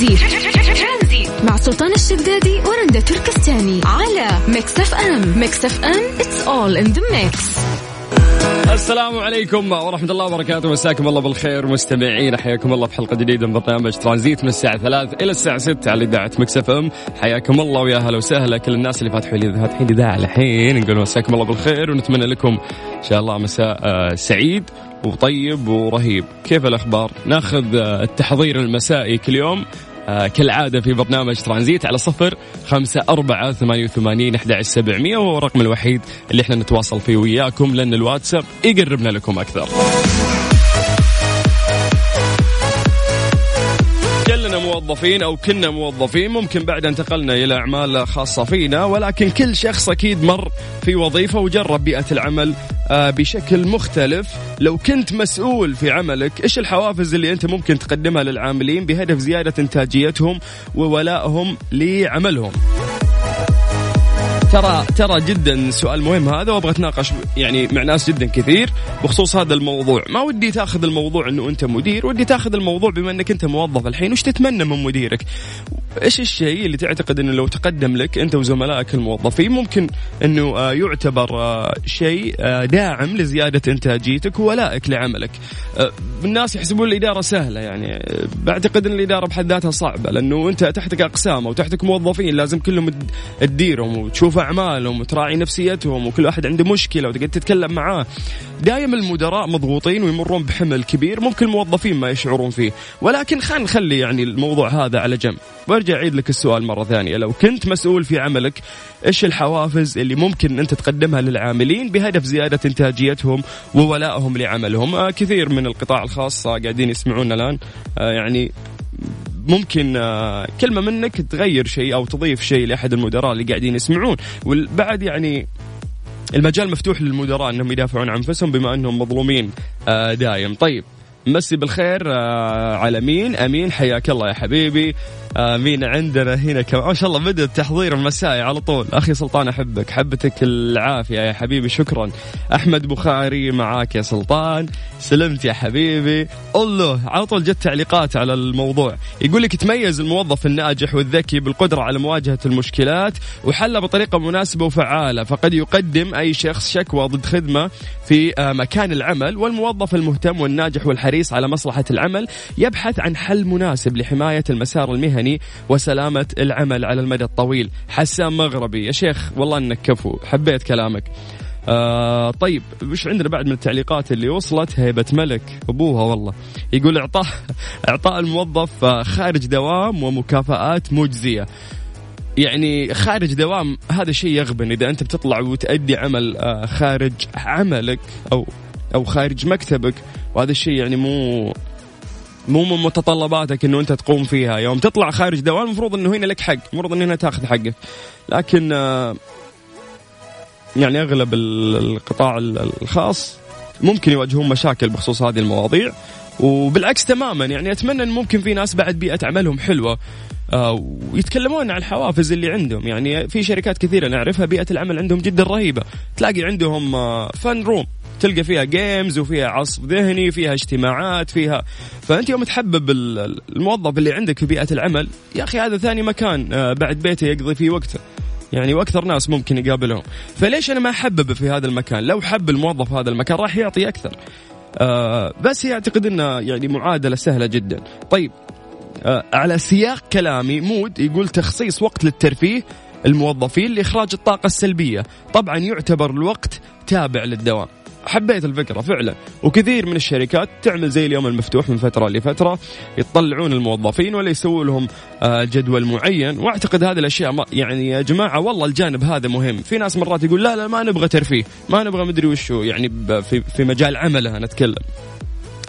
ترانزيت. مع سلطان الشدادي ورندا تركستاني على Mix FM. Mix FM it's all in the mix السلام عليكم ورحمة الله وبركاته. مساكم الله بالخير مستمعين. حياكم الله في حلقة جديدة من برنامج ترانزيت من الساعة 3 إلى الساعة 6 على إذاعة Mix FM. حياكم الله ويا هلا وسهلا. كل الناس اللي فاتحوا لي فاتحين إذاعة الحين. نقول مساكم الله بالخير ونتمنى لكم إن شاء الله مساء آه، سعيد وطيب ورهيب. كيف الأخبار؟ ناخذ آه، التحضير المسائي كل يوم. كالعادة في برنامج ترانزيت على صفر خمسة أربعة ثمانية وثمانين أحد سبعمية وهو الرقم الوحيد اللي إحنا نتواصل فيه وياكم لأن الواتساب يقربنا لكم أكثر. موظفين أو كنا موظفين ممكن بعد انتقلنا إلى أعمال خاصة فينا ولكن كل شخص أكيد مر في وظيفة وجرب بيئة العمل آه، بشكل مختلف. لو كنت مسؤول في عملك إيش الحوافز اللي أنت ممكن تقدمها للعاملين بهدف زيادة إنتاجيتهم وولائهم لعملهم؟ ترى ترى جدا سؤال مهم هذا وأبغى أتناقش يعني مع ناس جدا كثير بخصوص هذا الموضوع، ما ودي تأخذ الموضوع إنه أنت مدير، ودي تأخذ الموضوع بما إنك أنت موظف الحين، وش تتمنى من مديرك؟ إيش الشيء اللي تعتقد إنه لو تقدم لك أنت وزملائك الموظفين ممكن إنه آه، يعتبر آه، شيء آه، داعم لزيادة إنتاجيتك وولائك لعملك. الناس يحسبون الإدارة سهلة يعني بعتقد إن الإدارة بحد ذاتها صعبة لأنه أنت تحتك أقسام وتحتك موظفين لازم كلهم تديرهم وتشوف اعمالهم وتراعي نفسيتهم وكل واحد عنده مشكلة وتقعد تتكلم معاه. دايم المدراء مضغوطين ويمرون بحمل كبير ممكن الموظفين ما يشعرون فيه. ولكن خلينا نخلي يعني الموضوع هذا على جنب. وارجع أعيد لك السؤال مرة ثانية. لو كنت مسؤول في عملك إيش الحوافز اللي ممكن أنت تقدمها للعاملين بهدف زيادة إنتاجيتهم وولائهم لعملهم؟ آه كثير من القطاع الخاص قاعدين يسمعونا الآن. آه يعني ممكن آه كلمة منك تغير شيء أو تضيف شيء لأحد المدراء اللي قاعدين يسمعون. وبعد يعني المجال مفتوح للمدراء أنهم يدافعون عن أنفسهم بما أنهم مظلومين آه دايم. طيب مسي بالخير آه على مين أمين حياك الله يا حبيبي. مين عندنا هنا كمان ما شاء الله بدا التحضير المسائي على طول. أخي سلطان أحبك حبتك العافية يا حبيبي شكرا. أحمد بخاري معاك يا سلطان. سلمت يا حبيبي. الله على طول جت تعليقات على الموضوع. يقول لك تميز الموظف الناجح والذكي بالقدرة على مواجهة المشكلات وحلها بطريقة مناسبة وفعالة فقد يقدم أي شخص شكوى ضد خدمة في آه، مكان العمل والموظف المهتم والناجح والحريص على مصلحة العمل يبحث عن حل مناسب لحماية المسار المهني. المهني وسلامة العمل على المدى الطويل. حسام مغربي يا شيخ والله إنك كفو حبيت كلامك. آه طيب وش عندنا بعد من التعليقات اللي وصلت؟ هيبة ملك أبوها والله. يقول إعطاء إعطاء الموظف آه، خارج دوام ومكافآت مجزية. يعني خارج دوام هذا شيء يغبن إذا أنت بتطلع وتأدي عمل آه، خارج عملك أو أو خارج مكتبك وهذا الشيء يعني مو مو من متطلباتك إنه أنت تقوم فيها. يوم تطلع خارج دوام المفروض إنه هنا لك حق المفروض إنه هنا تاخذ حقك. لكن آه، يعني أغلب القطاع الخاص ممكن يواجهون مشاكل بخصوص هذه المواضيع. وبالعكس تماما يعني أتمنى إن ممكن في ناس بعد بيئة عملهم حلوة آه، ويتكلمون عن الحوافز اللي عندهم. يعني في شركات كثيرة نعرفها بيئة العمل عندهم جدا رهيبة. تلاقي عندهم fun آه، room تلقى فيها games وفيها عصف ذهني فيها اجتماعات فيها فأنت يوم تحبب الموظف اللي عندك في بيئة العمل يا أخي هذا ثاني مكان آه، بعد بيته يقضي فيه وقته. يعني وأكثر ناس ممكن يقابلهم. فليش أنا ما احببه في هذا المكان؟ لو حب الموظف هذا المكان راح يعطي أكثر. آه بس هي اعتقد انها يعني معادلة سهلة جدا. طيب آه على سياق كلامي مود يقول تخصيص وقت للترفيه الموظفين لإخراج الطاقة السلبية. طبعا يعتبر الوقت تابع للدوام. حبيت الفكرة فعلا. وكثير من الشركات تعمل زي اليوم المفتوح من فترة لفترة يطلعون الموظفين ولا يسووا لهم آه، جدول معين. وأعتقد هذه الأشياء يعني يا جماعة والله الجانب هذا مهم. في ناس مرات يقول لا لا ما نبغى ترفيه ما نبغى مدري وشو. يعني في, في مجال عملها نتكلم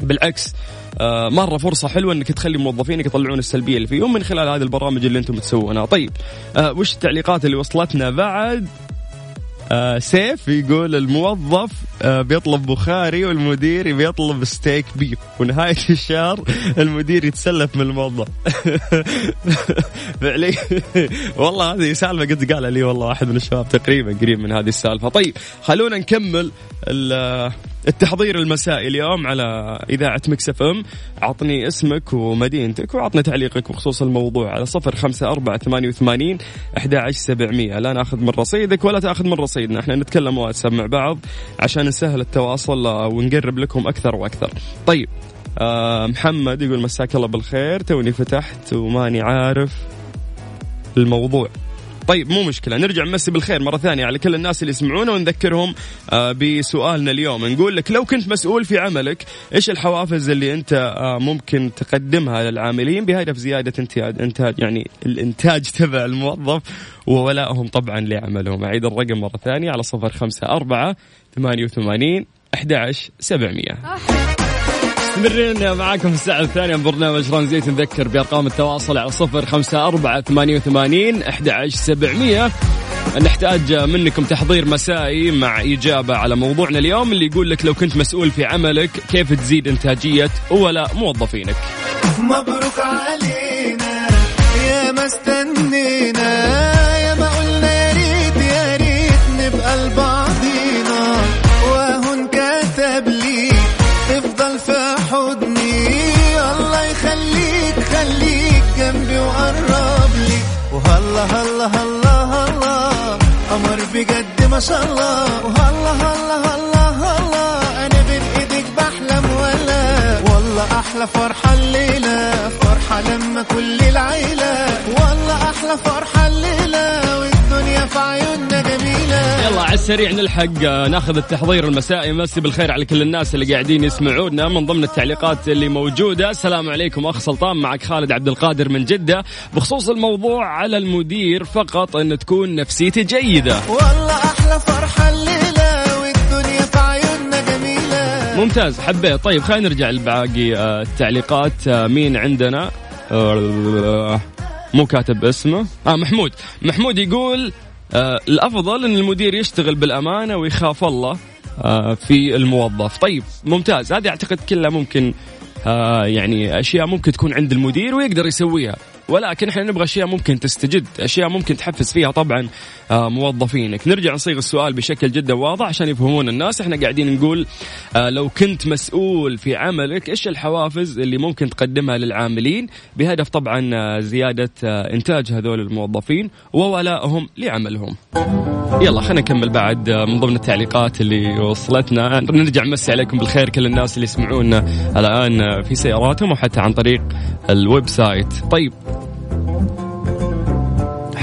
بالعكس آه مرة فرصة حلوة إنك تخلي موظفينك يطلعون السلبية اللي فيهم من خلال هذه البرامج اللي أنتم تسوونها. طيب آه وش التعليقات اللي وصلتنا بعد؟ سيف يقول الموظف آه بيطلب بخاري والمدير بيطلب steak beef ونهاية الشهر المدير يتسلف من الموظف. فعليا والله هذه سالفة قد قالها لي والله واحد من الشباب تقريبا قريب من هذه السالفة. طيب خلونا نكمل التحضير المسائي اليوم على إذاعة ميكس اف ام. عطني اسمك ومدينتك وعطني تعليقك بخصوص الموضوع على صفر خمسة أربعة ثمانية وثمانين أحد سبعمية. لا ناخذ من رصيدك ولا تأخذ من رصيدنا. إحنا نتكلم واتساب مع بعض عشان نسهل التواصل ونقرب لكم أكثر وأكثر. طيب آه محمد يقول مساك الله بالخير. توني فتحت وماني عارف الموضوع. طيب مو مشكلة. نرجع نمسي بالخير مرة ثانية على كل الناس اللي يسمعونا ونذكرهم آه، بسؤالنا اليوم. نقول لك لو كنت مسؤول في عملك إيش الحوافز اللي أنت آه، ممكن تقدمها للعاملين بهدف زيادة انتاج انتاج يعني الإنتاج تبع الموظف وولائهم طبعا لعملهم. أعيد الرقم مرة ثانية على صفر خمسة أربعة ثمانية وثمانين أحد سبعمية. مستمرين معاكم الساعة الثانية من برنامج رمزية نذكر بأرقام التواصل على صفر خمسة أربعة ثمانية وثمانين أحد عشر سبعمية. نحتاج منكم تحضير مسائي مع إجابة على موضوعنا اليوم اللي يقول لك لو كنت مسؤول في عملك كيف تزيد إنتاجية ولا موظفينك. مبروك علينا شاء الله. وهلا هلا هلا هلا. أنا بين إيدك بحلم ولا. والله أحلى فرحة الليلة. فرحة لما كل العيلة. والله أحلى فرحة الليلة. والدنيا في عيوننا جميلة. يلا على السريع نلحق آه، ناخذ التحضير المسائي مسي بالخير على كل الناس اللي قاعدين يسمعونا من ضمن التعليقات اللي موجودة. السلام عليكم أخ سلطان معك خالد عبد القادر من جدة. بخصوص الموضوع على المدير فقط إن تكون نفسيته جيدة. والله أحلى فرحه الليلة والدنيا في عيوننا جميلة. ممتاز حبيت. طيب خلينا نرجع لباقي آه، التعليقات. آه، مين عندنا؟ آه، مو كاتب اسمه. آه محمود. محمود يقول آه الأفضل إن المدير يشتغل بالأمانة ويخاف الله آه في الموظف. طيب ممتاز. هذه أعتقد كلها ممكن آه يعني أشياء ممكن تكون عند المدير ويقدر يسويها. ولكن إحنا نبغى أشياء ممكن تستجد أشياء ممكن تحفز فيها طبعا آه موظفينك. نرجع نصيغ السؤال بشكل جدا واضح عشان يفهمون الناس. إحنا قاعدين نقول آه لو كنت مسؤول في عملك إيش الحوافز اللي ممكن تقدمها للعاملين؟ بهدف طبعا آه زيادة إنتاج هذول الموظفين وولائهم لعملهم. يلا خلينا نكمل بعد من ضمن التعليقات اللي وصلتنا. نرجع نمسي عليكم بالخير كل الناس اللي يسمعونا الآن في سياراتهم وحتى عن طريق ال website. طيب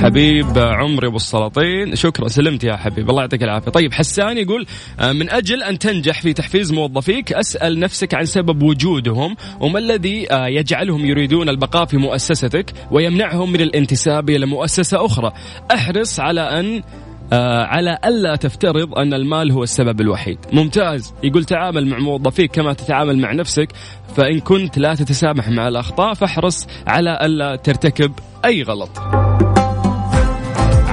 حبيب عمري أبو السلاطين. شكرا سلمت يا حبيب. الله يعطيك العافية. طيب حسان يقول آه، من أجل أن تنجح في تحفيز موظفيك أسأل نفسك عن سبب وجودهم وما الذي آه، يجعلهم يريدون البقاء في مؤسستك ويمنعهم من الانتساب إلى مؤسسة أخرى. أحرص على أن آه على ألا تفترض أن المال هو السبب الوحيد. ممتاز. يقول تعامل مع موظفيك كما تتعامل مع نفسك فإن كنت لا تتسامح مع الأخطاء فاحرص على ألا ترتكب أي غلط.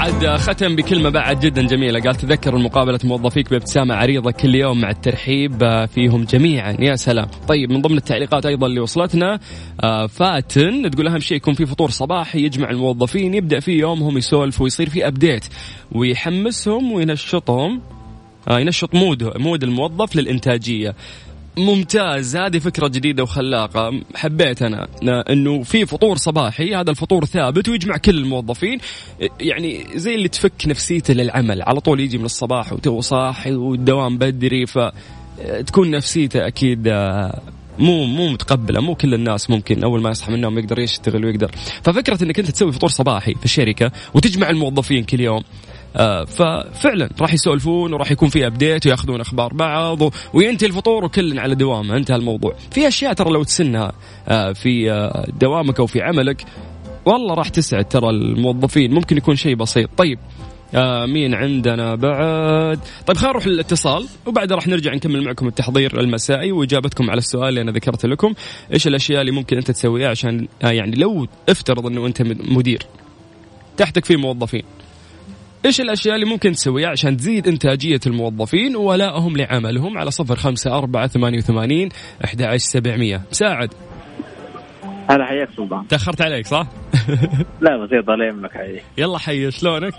عاد ختم بكلمة بعد جدا جميلة. قال تذكر مقابلة موظفيك بابتسامة عريضة كل يوم مع الترحيب آه، فيهم جميعا. يا سلام. طيب من ضمن التعليقات أيضا اللي وصلتنا آه، فاتن تقول أهم شيء يكون في فطور صباحي يجمع الموظفين يبدأ فيه يومهم يسولف ويصير في update ويحمسهم وينشطهم آه، ينشط mood mood الموظف للإنتاجية. ممتاز هذه فكرة جديدة وخلاقة. حبيت أنا أنه في فطور صباحي هذا الفطور ثابت ويجمع كل الموظفين. يعني زي اللي تفك نفسيته للعمل على طول يجي من الصباح وتو صاحي والدوام بدري فتكون نفسيته أكيد مو مو متقبلة مو كل الناس ممكن أول ما يصحى من النوم يقدر يشتغل ويقدر. ففكرة إنك أنت تسوي فطور صباحي في الشركة وتجمع الموظفين كل يوم ففعلا راح يسولفون وراح يكون في ابديت ويأخذون أخبار بعض وينتهي الفطور وكل على دوامه. انتهى الموضوع. في أشياء ترى لو تسنها آه، في آه، دوامك أو في عملك والله راح تسعد ترى الموظفين. ممكن يكون شيء بسيط. طيب آه مين عندنا بعد؟ طيب خلينا نروح للاتصال وبعدها راح نرجع نكمل معكم التحضير المسائي وإجابتكم على السؤال اللي أنا ذكرت لكم. إيش الأشياء اللي ممكن أنت تسويها عشان آه يعني لو افترض إنه أنت مدير تحتك في موظفين. إيش الأشياء اللي ممكن تسويها عشان تزيد إنتاجية الموظفين وولائهم لعملهم على صفر خمسة أربعة ثمانية وثمانين أحد عشر سبعمية مساعد هلا حياك سلطان تأخرت عليك صح؟ لا بسيط الله يهمك حي يلا حي شلونك؟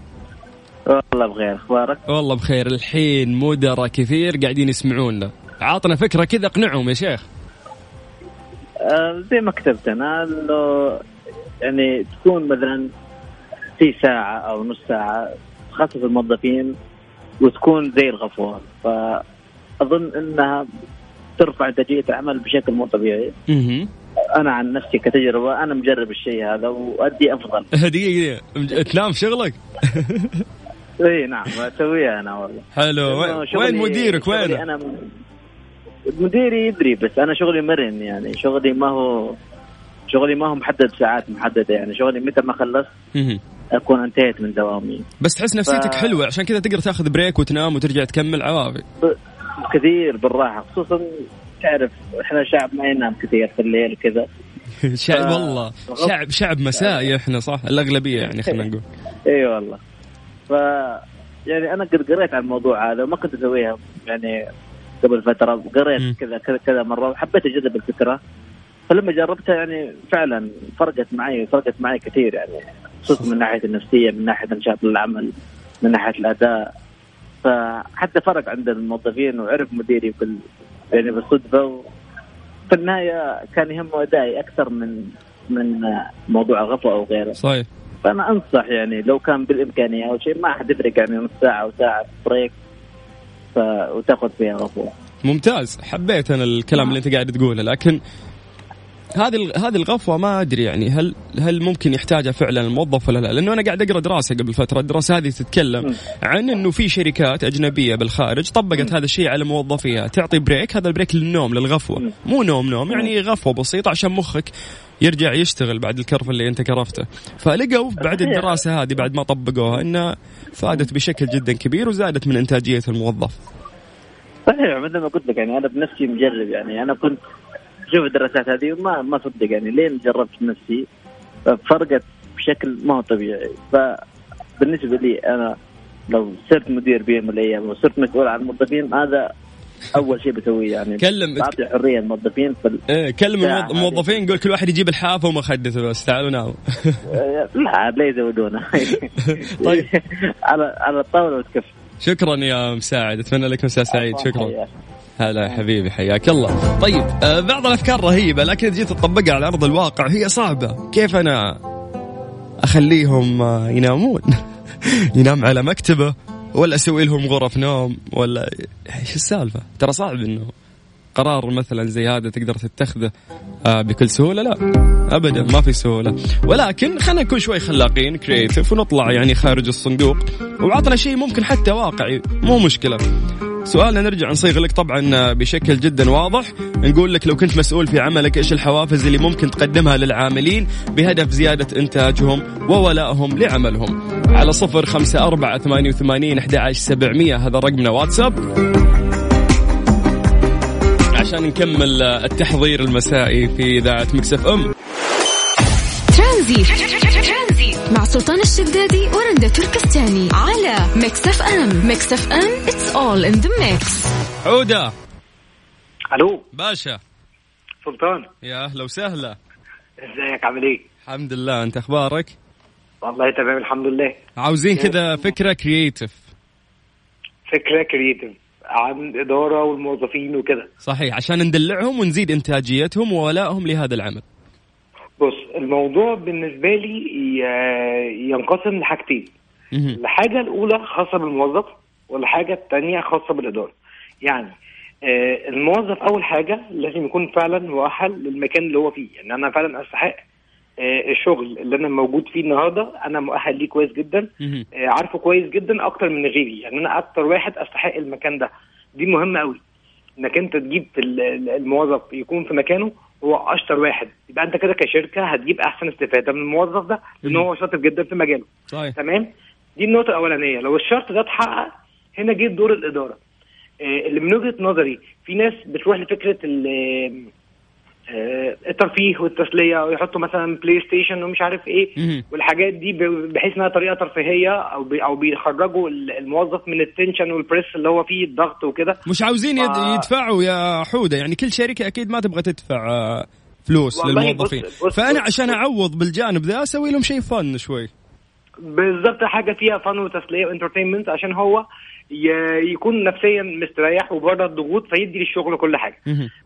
والله بخير أخبارك؟ والله بخير الحين مدراء كثير قاعدين يسمعونا عاطنا فكرة كذا اقنعهم يا شيخ آه، زي ما كتبت أنا انه يعني تكون مثلا في ساعة أو نص ساعة تخصص الموظفين وتكون زي الغفوه فأظن إنها ترفع انتاجيه العمل بشكل مو طبيعي. أنا عن نفسي كتجربة أنا مجرب الشيء هذا وأدي أفضل. دقيقه تنام شغلك؟ إي نعم. أسويها أنا والله. حلو. وين, مديرك؟ وين أنا مديري يدري بس أنا شغلي مرن يعني. شغلي ما هو شغلي ما هو محدد ساعات محددة يعني. شغلي متى ما خلصت. أكون انتهيت من دوامي بس تحس نفسيتك ف- حلوة عشان كذا تقدر تاخذ بريك وتنام وترجع تكمل عوافي ب- كثير بالراحة خصوصا تعرف إحنا شعب ما ينام كثير في الليل كذا شعب ف- والله. شعب شعب مسائي إحنا صح؟ الأغلبية يعني خلينا نقول. اي والله. ف يعني أنا قد قريت عن الموضوع هذا وما كنت أسويها يعني قبل فترة. قريت كذا كذا كذا مرة وحبيت اجرب الفكرة. فلما جربتها يعني فعلا فرقت معي فرقت معي كثير يعني. خصوصا من ناحية النفسية من ناحية نشاط العمل من ناحية الأداء. فحتى فرق عند الموظفين وعرف مديري بال يعني بالصدفه و... في النهاية كان يهمه أدائي أكثر من من موضوع الغفوة أو غيره. صحيح. فأنا أنصح يعني لو كان بالإمكانية أو شيء ما حتفرق يعني نص ساعة أو ساعة بريك ف... وتاخذ فيها غفوة. ممتاز. حبيت أنا الكلام اللي أنت قاعد تقوله لكن هذه هذه الغفوة ما أدري يعني هل هل ممكن يحتاجها فعلا الموظف ولا لا؟ لأنه أنا قاعد أقرأ دراسة قبل فترة، الدراسة هذه تتكلم عن إنه في شركات أجنبية بالخارج طبقت هذا الشيء على موظفيها، تعطي break هذا ال break للنوم للغفوة، مو نوم نوم يعني غفوة بسيطة عشان مخك يرجع يشتغل بعد الكرف اللي أنت كرفته، فلقوا بعد. الدراسة هذه بعد ما طبقوها إنها فادت بشكل جدا كبير وزادت من إنتاجية الموظف. صحيح مثل ما قلت لك يعني أنا بنفسي مجرب يعني أنا كنت شوف الدراسات هذه وما ما صدق يعني. لين جربت بنفسي فرقت بشكل ما هو طبيعي. فبالنسبة لي أنا لو صرت مدير بيوم من الأيام وصرت مسؤول عن الموظفين هذا أول شيء بسويه يعني. كلم بعطي حرية الموظفين في ال- إيه كلم الموظفين قول كل واحد يجيب الحافة ومخدته بس تعالوا ناموا لا لا يزودونه. طيب. على على الطاولة وتكفي. شكرا يا مساعد أتمنى لك مساء سعيد. شكرا. هلا يا حبيبي حياك الله. طيب آه بعض الأفكار رهيبة لكن إذا جيت تطبقها على أرض الواقع هي صعبة. كيف أنا أخليهم آه، ينامون؟ ينام على مكتبة ولا أسوي لهم غرف نوم ولا إيش السالفة؟ ترى صعب إنه قرار مثلا زي هذا تقدر تتخذه آه بكل سهولة لا. ابدا ما في سهولة. ولكن خلينا نكون شوي خلاقين كرييتيف ونطلع يعني خارج الصندوق وعطنا شيء ممكن حتى واقعي مو مشكلة. سؤالنا نرجع نصيغ لك طبعا بشكل جدا واضح. نقول لك لو كنت مسؤول في عملك إيش الحوافز اللي ممكن تقدمها للعاملين بهدف زيادة إنتاجهم وولائهم لعملهم؟ على صفر خمسة أربعة ثمانية وثمانين أحد عشر سبعمية هذا رقمنا واتساب. عشان نكمل التحضير المسائي في إذاعة ميكس اف ام. ترانزيت. مع سلطان الشدادي ورندا تركستاني على ميكس اف ام. ميكس اف ام it's all in the mix. عودة. ألو. باشا. سلطان. يا أهلا وسهلا. إزيك عامل إيه؟ الحمد لله. أنت أخبارك؟ والله تمام الحمد لله. عاوزين كذا فكرة كرييتيف فكرة كرييتيف عن الاداره والموظفين وكده. صحيح عشان ندلعهم ونزيد إنتاجيتهم وولائهم لهذا العمل. بص الموضوع بالنسبة لي ينقسم لحاجتين. الحاجة الأولى خاصة بالموظف والحاجة الثانية خاصة بالإدارة. يعني آه، الموظف أول حاجة لازم يكون فعلا مؤهل للمكان اللي هو فيه. يعني أنا فعلا أستحق آه، الشغل اللي أنا موجود فيه النهارده. أنا مؤهل ليه كويس جدا. آه، عارفه كويس جدا أكتر من غيري. يعني أنا أكتر واحد أستحق المكان ده. دي مهمة قوي إنك أنت تجيب ال- ال- الموظف يكون في مكانه هو أشطر واحد. يبقى أنت كده كشركة هتجيب أحسن استفادة من الموظف ده لأن هو شاطر جدا في مجاله. صحيح. تمام؟ دي النقطة الأولانية. لو الشرط ده اتحقق هنا جه دور الإدارة. آه، اللي من وجهة نظري في ناس بتروح لفكرة الترفيه والتسلية ويحطوا مثلا بلاي ستيشن ومش عارف إيه. والحاجات دي بحيث إنها طريقة ترفيهية أو بي أو بيخرجوا ال- الموظف من ال tension وال pressure اللي هو فيه الضغط وكده مش عاوزين آه. يدفعوا يا حودة يعني كل شركة أكيد ما تبغى تدفع آه، فلوس للموظفين بص- بص- فأنا بص- عشان. أعوض بالجانب ذا أسوي لهم شيء fun شوي بالظبط حاجة فيها fun وتسلية و entertainment عشان هو يكون نفسيا مستريح وبره الضغوط فيدي للشغل كل حاجة.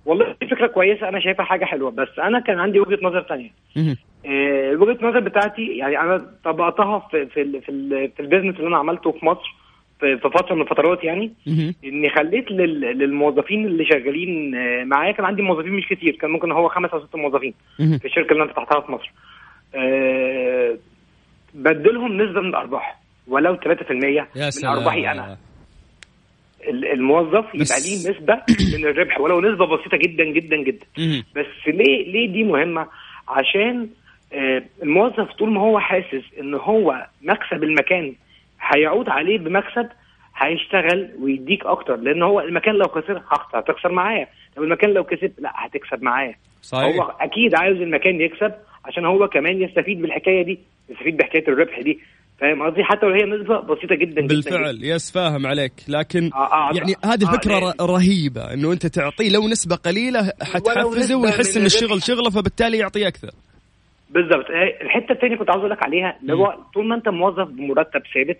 والله دي فكرة كويسة أنا شايفها حاجة حلوة بس أنا كان عندي وجهة نظر ثانية. آه، وجهة النظر بتاعتي يعني أنا طبقتها في في ال- في, ال- في ال business اللي أنا عملته في مصر في فترة من الفترات يعني. إني خليت لل- للموظفين اللي شغالين آه، معايا كان عندي موظفين مش كتير كان ممكن هو خمس أو ست موظفين. في الشركة اللي أنا فتحتها في مصر آه، بدلهم نسبة من الأرباح ولو 3% يا من أرباحي أنا الموظف يبقى ليه نسبة من الربح ولو نسبة بسيطة جدا جدا جدا. بس ليه ليه دي مهمة؟ عشان آه، الموظف طول ما هو حاسس إن هو مكسب المكان هيعود عليه بمكسب هيشتغل ويديك أكتر. لأن هو المكان لو خسر هخسر هتخسر معايا. طب المكان لو كسب لا هتكسب معايا. صحيح. هو أكيد عاوز المكان يكسب عشان هو كمان يستفيد بالحكاية دي يستفيد بحكاية الربح دي. فاهم قصدي؟ حتى لو هي نسبه بسيطة جدا جدا بالفعل يس فاهم عليك. لكن آه، آه، يعني آه، هذه آه، الفكرة يعني- ر- رهيبة إنه أنت تعطيه لو نسبة قليلة حتحفزه ويحس إن الشغل. شغله فبالتالي يعطيه أكثر. بالظبط آه، الحتة الثانية كنت عاوز أقول لك عليها اللي هو طول ما أنت موظف بمرتب ثابت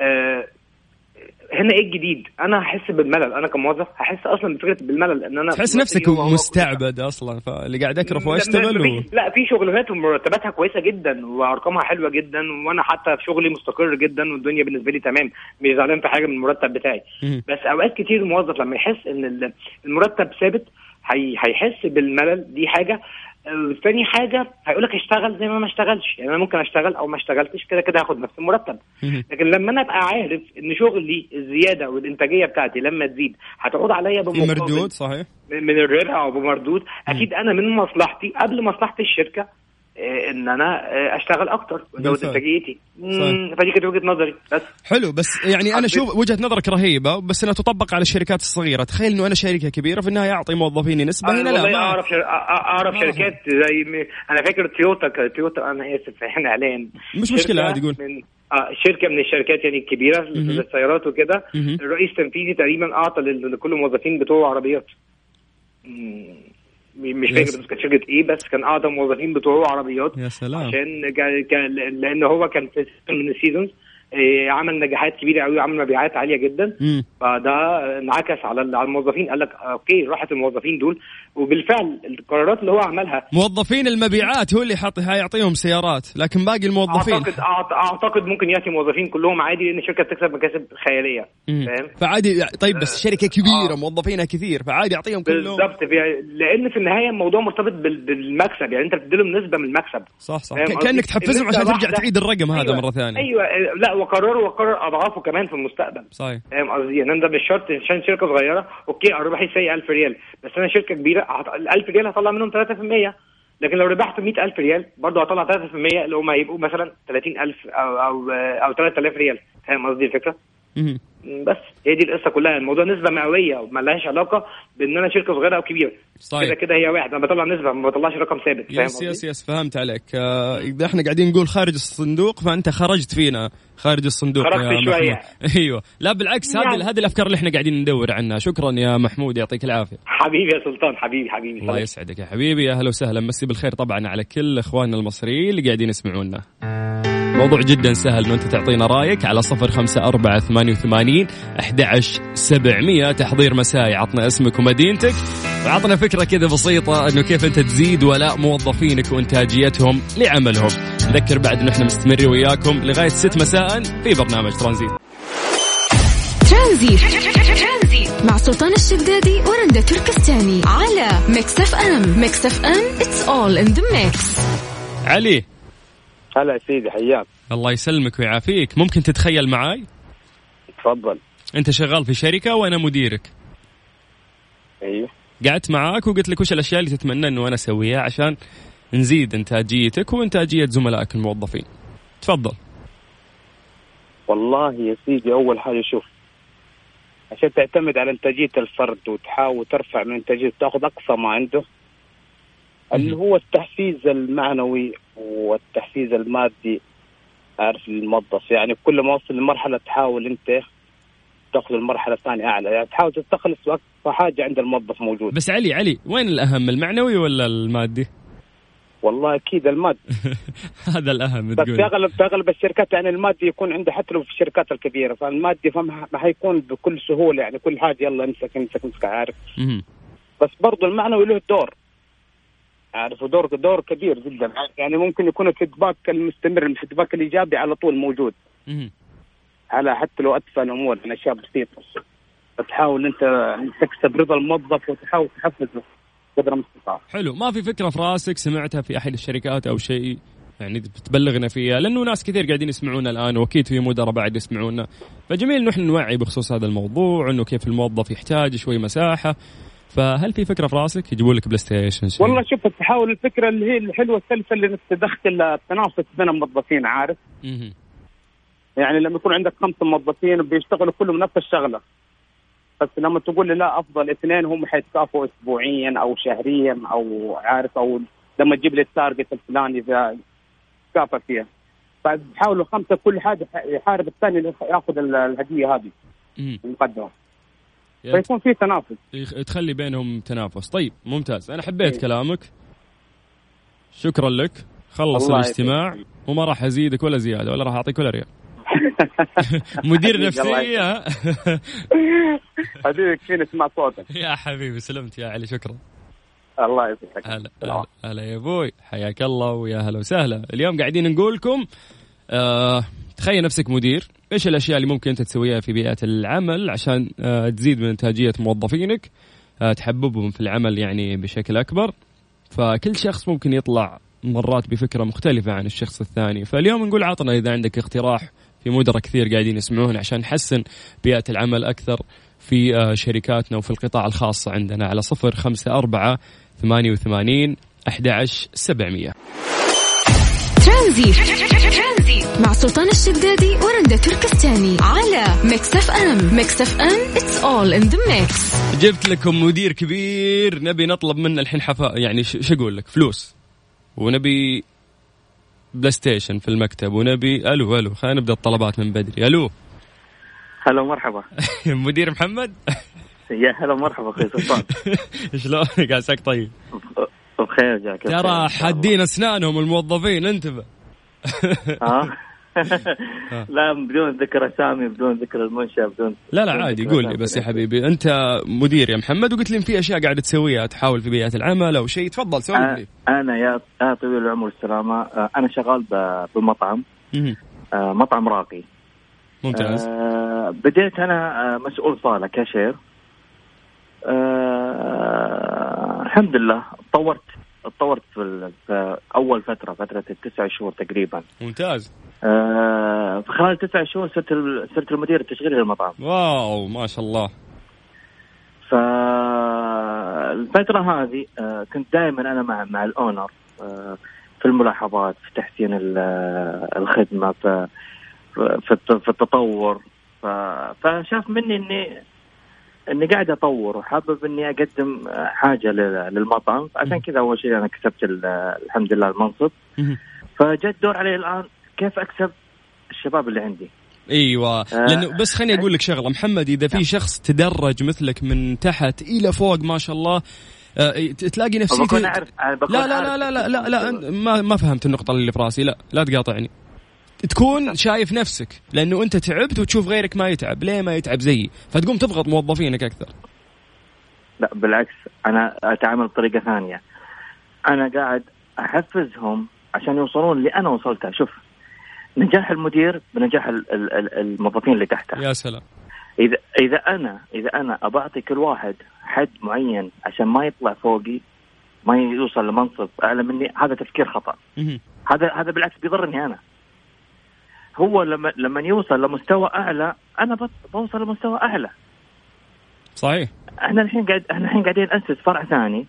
آه، هنا إيه الجديد؟ أنا هحس بالملل أنا كموظف هحس أصلا بفكرة بالملل إن أنا تحس نفسك مستعبد أصلا فاللي قاعد اكرف وأشتغل و... لا في شغلانات ومرتباتها كويسة جدا وأرقامها حلوة جدا وأنا حتى في شغلي مستقر جدا والدنيا بالنسبة لي تمام مش زعلان في حاجة من المرتب بتاعي. بس أوقات كتير الموظف لما يحس إن ال- المرتب ثابت هي هيحس بالملل دي حاجة آه، تاني حاجة هيقول لك اشتغل زي ما ما اشتغلش. يعني أنا ممكن أشتغل أو ما اشتغلتش كده كده هاخد نفس المرتب. لكن لما أنا أبقى عارف إن شغلي الزيادة والإنتاجية بتاعتي لما تزيد هتعود عليا بمقابل مردود صحيح؟ من الربح أو بمردود. أكيد أنا من مصلحتي قبل مصلحة الشركة آه، إن أنا آه، أشتغل أكتر وازود. انتاجيتي. فدي كانت وجهة نظري بس حلو بس يعني أنا أشوف وجهة نظرك رهيبة بس انها تطبق على الشركات الصغيرة تخيل إنه أنا شركة كبيرة في النهاية أعطي موظفيني نسبة هنا لا ما أعرف شر... أعرف شركات زي م... أنا فاكر تويوتا تويوتا أنا آسف إحنا اعلان مش شركة عادي، قول. من آه شركة من الشركات يعني الكبيرة. للسيارات وكده. الرئيس التنفيذي تقريبا أعطى لكل الموظفين بتوعه عربيات مش. فاكر بس كانت شركة إيه بس كان اعطى الموظفين بتوعه عربيات يا سلام عشان كان لأن هو كان في من ال seasons عمل نجاحات كبيرة قوي وعمل مبيعات عالية جدا. فده انعكس على على الموظفين قال لك okay راحت الموظفين دول. وبالفعل القرارات اللي هو عملها موظفين المبيعات هو اللي حاط هيعطيهم سيارات لكن باقي الموظفين. اعتقد أعتقد ممكن يأتي موظفين كلهم عادي لأن الشركة بتكسب مكاسب خيالية. فاهم؟ فعادي طيب بس شركة كبيرة آه. موظفينها كثير فعادي يعطيهم كلهم. بالظبط في- لأن في النهاية الموضوع مرتبط بال- بالمكسب يعني أنت بتديلهم نسبة من المكسب. صح صح؟ كأنك تحفزهم عشان ترجع تعيد الرقم هذا أيوة. مرة ثانية. أيوه. لا وقرروا وقرر أضعافه كمان في المستقبل. صحيح. فاهم قصدي؟ يعني انت مش شرط عشان شركة صغيرة. أوكي ارباحي سيء 1000 ريال. بس أنا شركة كبيرة ال 1000 ريال هطلع منهم 3% لكن لو ربحت 100000 ريال برضه هطلع 3% اللي هم هيبقوا مثلا 30000 أو أو أو 3000 ريال. فاهم قصدي الفكرة؟ بس. هي دي القصة كلها. الموضوع نسبة مئوية وما لهاش علاقة بإن أنا شركه صغيره أو كبيرة. صحيح. كده كده هي واحد أنا بطلع نسبة ما بطلعش رقم ثابت يس؟ يس يس فهمت عليك. آه، إذا إحنا قاعدين نقول خارج الصندوق فأنت خرجت فينا خارج الصندوق خرجت. محمود. أيوه. لا بالعكس هذه يعني. هذه الأفكار اللي إحنا قاعدين ندور عنها. شكرا يا محمود يعطيك العافية. حبيبي يا سلطان حبيبي حبيبي. الله يسعدك يا حبيبي. يا أهلا وسهلا. مسي بالخير طبعا على كل إخواننا المصريين اللي قاعدين يسمعونا. موضوع جدا سهل إنه أنت تعطينا رأيك على صفر خمسة أربعة ثمانية وثمانين أحد سبعمية. تحضير مسائي عطنا اسمك ومدينتك. وعطنا فكرة كذا بسيطة إنه كيف أنت تزيد ولاء موظفينك وإنتاجيتهم لعملهم. نذكر بعد إنه إحنا مستمرين وياكم لغاية ست مساء في برنامج ترانزيت. ترانزيت. مع سلطان الشدادي ورندا تركستاني على ميكس اف ام. ميكس اف ام it's all in the mix علي هلا يا سيدي حياك. الله يسلمك ويعافيك. ممكن تتخيل معاي؟ تفضل. أنت شغال في شركة وأنا مديرك. أيوه. قعدت معاك وقلت لك وش الأشياء اللي تتمنى إنه أنا أسويها عشان نزيد إنتاجيتك وإنتاجية زملائك الموظفين. تفضل. والله يا سيدي أول حاجة شوف عشان تعتمد على إنتاجية الفرد وتحاول ترفع من انتاجيته تاخذ أقصى ما عنده اللي هو التحفيز المعنوي والتحفيز المادي عارف للموظف يعني كل ما وصل لمرحلة تحاول أنت تاخذ المرحلة الثانية أعلى. يعني تحاول تستخلص اقصى حاجة عند الموظف موجود. بس علي علي وين الأهم المعنوي ولا المادي؟ والله أكيد المادي. هذا الأهم بس في تقول. اغلب في أغلب الشركات يعني المادي يكون عنده حتى لو في الشركات الكبيرة. فالمادي فما ما حيكون بكل سهولة. يعني كل حاجة يلا امسك امسك امسك عارف. بس برضه المعنوي له دور عارف دور دور كبير جدا. يعني ممكن يكون الفيدباك المستمر الفيدباك الإيجابي على طول موجود. مهم. على حتى لو اتفه الأمور من أشياء بسيطة. فتحاول أنت تكسب رضا الموظف وتحاول تحفزه قدر المستطاع. حلو. ما في فكرة في راسك سمعتها في أحد الشركات أو شيء؟ يعني تبلغنا فيها لأنه ناس كثير قاعدين يسمعونا الآن وأكيد في مدراء بعد يسمعونا. فجميل إحنا نوعي بخصوص هذا الموضوع إنه كيف الموظف يحتاج شوي مساحة. فهل في فكرة في راسك يجيبوا لك بلاي ستيشن شيء؟ والله شوف تحاول الفكرة اللي هي الحلوة السلسة اللي تدخل التنافس بين الموظفين عارف مهم. يعني لما يكون عندك خمسة موظفين بيشتغلوا كلهم نفس الشغلة بس لما تقول لي لا أفضل اثنين هم حيتكافئوا اسبوعيا أو شهريا أو عارف أو لما تجيب لي التارجت الفلاني إذا تكافئ فيها فحاولوا خمسة كل حاجة يحارب الثاني ياخذ ال- الهدية هذه. المقدمة فيكون في تنافس. يخ- تخلي بينهم تنافس. طيب ممتاز. أنا حبيت إيه. كلامك. شكرا لك. خلص الاجتماع يسعدك. وما راح أزيدك ولا زيادة ولا راح أعطيك ولا ريال. مدير نفسيه حبيبي كفيني اسمع صوتك. يا حبيبي سلمت يا علي شكرا. الله يسعدك هلا هلا هلا يا أبوي حياك الله ويا هلا وسهلا. اليوم قاعدين نقول لكم آه تخيل نفسك مدير إيش الأشياء اللي ممكن أنت تسويها في بيئة العمل عشان آه تزيد من إنتاجية موظفينك آه تحببهم في العمل يعني بشكل أكبر. فكل شخص ممكن يطلع مرات بفكرة مختلفة عن الشخص الثاني. فاليوم نقول عطنا إذا عندك اقتراح في مدراء كثير قاعدين يسمعون عشان نحسن بيئة العمل أكثر في آه، شركاتنا وفي القطاع الخاص عندنا على صفر خمسة أربعة ثمانية وثمانين أحد عشر سبعمية. ترانزيت مع سلطان الشدادي ورندا تركستاني على ميكس اف ام ميكس اف ام it's all in the mix جبت لكم مدير كبير نبي نطلب منه الحين حفا يعني ش- شو أقول لك؟ فلوس. ونبي بلاي ستيشن في المكتب ونبي ألو ألو خلينا نبدأ الطلبات من بدري. ألو. هلا مرحبا مدير محمد؟ يا هلا مرحبا أخوي سلطان. شلونك؟ عساك طيب؟ بخير جعلك. ترى حادين أسنانهم الموظفين انتبه. لا بدون ذكر أسامي بدون ذكر المنشاه بدون لا لا عادي قول لي. بس يا حبيبي أنت مدير يا محمد وقلت لي إن في أشياء قاعد تسويها تحاول في بيئة العمل أو شيء. تفضل أنا- لي. أنا يا طويل العمر والسلامه آه، أنا شغال بمطعم. آه، مطعم راقي. ممتاز. آه، بديت أنا آه، مسؤول صالة كاشير. آه، الحمد لله تطورت تطورت في, أول فترة فترة التسع شهور تقريبا. ممتاز. آه، في خلال تسع شهور صرت صرت المدير التشغيلي للمطعم. واو ما شاء الله. فالفترة هذه آه، كنت دائما أنا مع مع الأونر آه، في الملاحظات في تحسين ال- الخدمة في في الت- في التطور. فشاف مني إني إني قاعد أطور وحابب آه، حاجة لل- للمطعم. عشان كذا أول شيء أنا كسبت ال- الحمد لله المنصب. فجاء الدور علي الآن كيف أكسب الشباب اللي عندي. إيوه. آه. لأنه بس خليني أقول لك شغلة. محمد إذا في شخص تدرج مثلك من تحت إلى فوق ما شاء الله آه، تلاقي نفسيته لا لا لا لا لا لا, لا أنت ما ما فهمت النقطة اللي في راسي. لا لا تقاطعني. تكون شايف نفسك لأنه أنت تعبت وتشوف غيرك ما يتعب. ليه ما يتعب زيي؟ فتقوم تضغط موظفينك أكثر. لا بالعكس أنا أتعامل بطريقة ثانية. أنا قاعد أحفزهم عشان يوصلون اللي أنا وصلته. شوف نجاح المدير بنجاح ال- ال- ال- الموظفين اللي تحته. يا سلام. إذا إذا أنا إذا أنا أبعطي كل واحد حد معين عشان ما يطلع فوقي ما يوصل لمنصب أعلى مني هذا تفكير خطأ. هذا هذا بالعكس بيضرني أنا. هو لما لما يوصل لمستوى أعلى أنا بوصل لمستوى أعلى. صحيح. إحنا الحين قاعد إحنا الحين قاعدين ناسس فرع ثاني.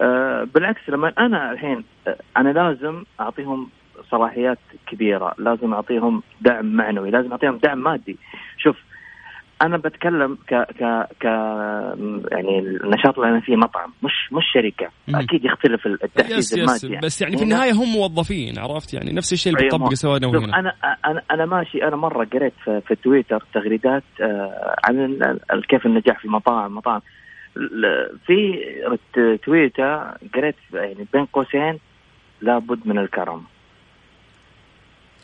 آه بالعكس لما أنا الحين آه أنا لازم أعطيهم صلاحيات كبيرة، لازم أعطيهم دعم معنوي، لازم أعطيهم دعم مادي. شوف أنا بتكلم ك ك ك يعني النشاط اللي أنا فيه مطعم مش مش شركة، مم. أكيد يختلف التحفيز المادي بس يعني في النهاية هم موظفين عرفت؟ يعني نفس الشيء اللي أيوة، بتطبقه ما- سواء هنا أنا أنا أنا ماشي أنا مرة قريت في, في تويتر تغريدات آه عن كيف النجاح في المطاعم مطاعم. في تويتر قريت يعني بين قوسين لابد من الكرم.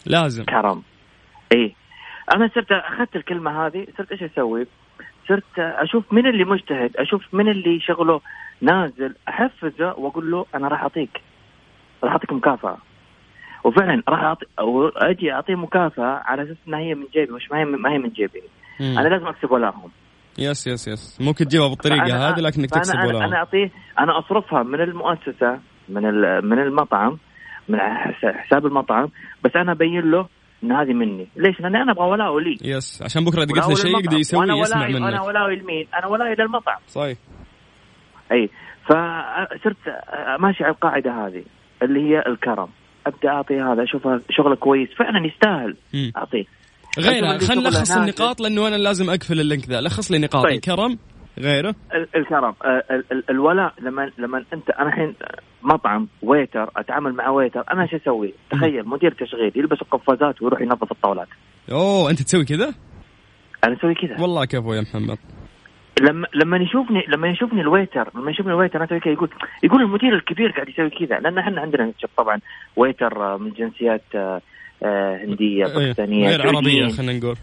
لازم. كرم. اي أنا صرت أخذت الكلمة هذه صرت إيش أسوي؟ صرت أشوف من اللي مجتهد أشوف من اللي شغله نازل أحفزه وأقول له أنا راح أعطيك. راح أعطيك مكافأة. وفعلا راح اعطي أجي أعطيه مكافأة على أساس إنها هي من جيبي مش ما هي ما هي من جيبي. مم. أنا لازم أكسب ولاهم. yes yes yes. ممكن تجيبها بالطريقة هذه لكنك تكسب أنا, ولا أنا اعطيه أنا أصرفها من المؤسسة من من المطعم من حس- حساب المطعم بس أنا أبين له ان هذه مني. ليش؟ لأني أنا أبغى ولاء لي يس عشان بكرة إذا قلت له شيء. يقدر يسوي وأنا يسمع ولائي- أنا منك ولاء لمين؟ أنا ولاء للمطعم صحيح. أي. فصرت ماشي على القاعدة هذه اللي هي الكرم. أبدأ أعطي هذا أشوفه شغله كويس. فعلا يستاهل. أعطيه. غيرها خلينا نلخص. النقاط لأنه أنا لازم أقفل ال link ذا. لخص لي نقاط طيب. الكرم غيره؟ ال- الكرم آه، ال- ال- الولاء لما لما انت أنا الحين مطعم waiter اتعامل مع waiter أنا شو أسوي؟ تخيل مدير تشغيل يلبس القفازات ويروح ينظف الطاولات. أوه أنت تسوي كذا؟ أنا أسوي كذا. والله كفو يا محمد. لما لما يشوفني لما يشوفني ال waiter لما يشوفني ال waiter أنا أسوي كذا يقول يقول المدير الكبير قاعد يسوي كذا لأن إحنا عندنا نشوف طبعا waiter آه، من جنسيات آه، هندية إيه، باكستانية غير عربية. خلينا نقول.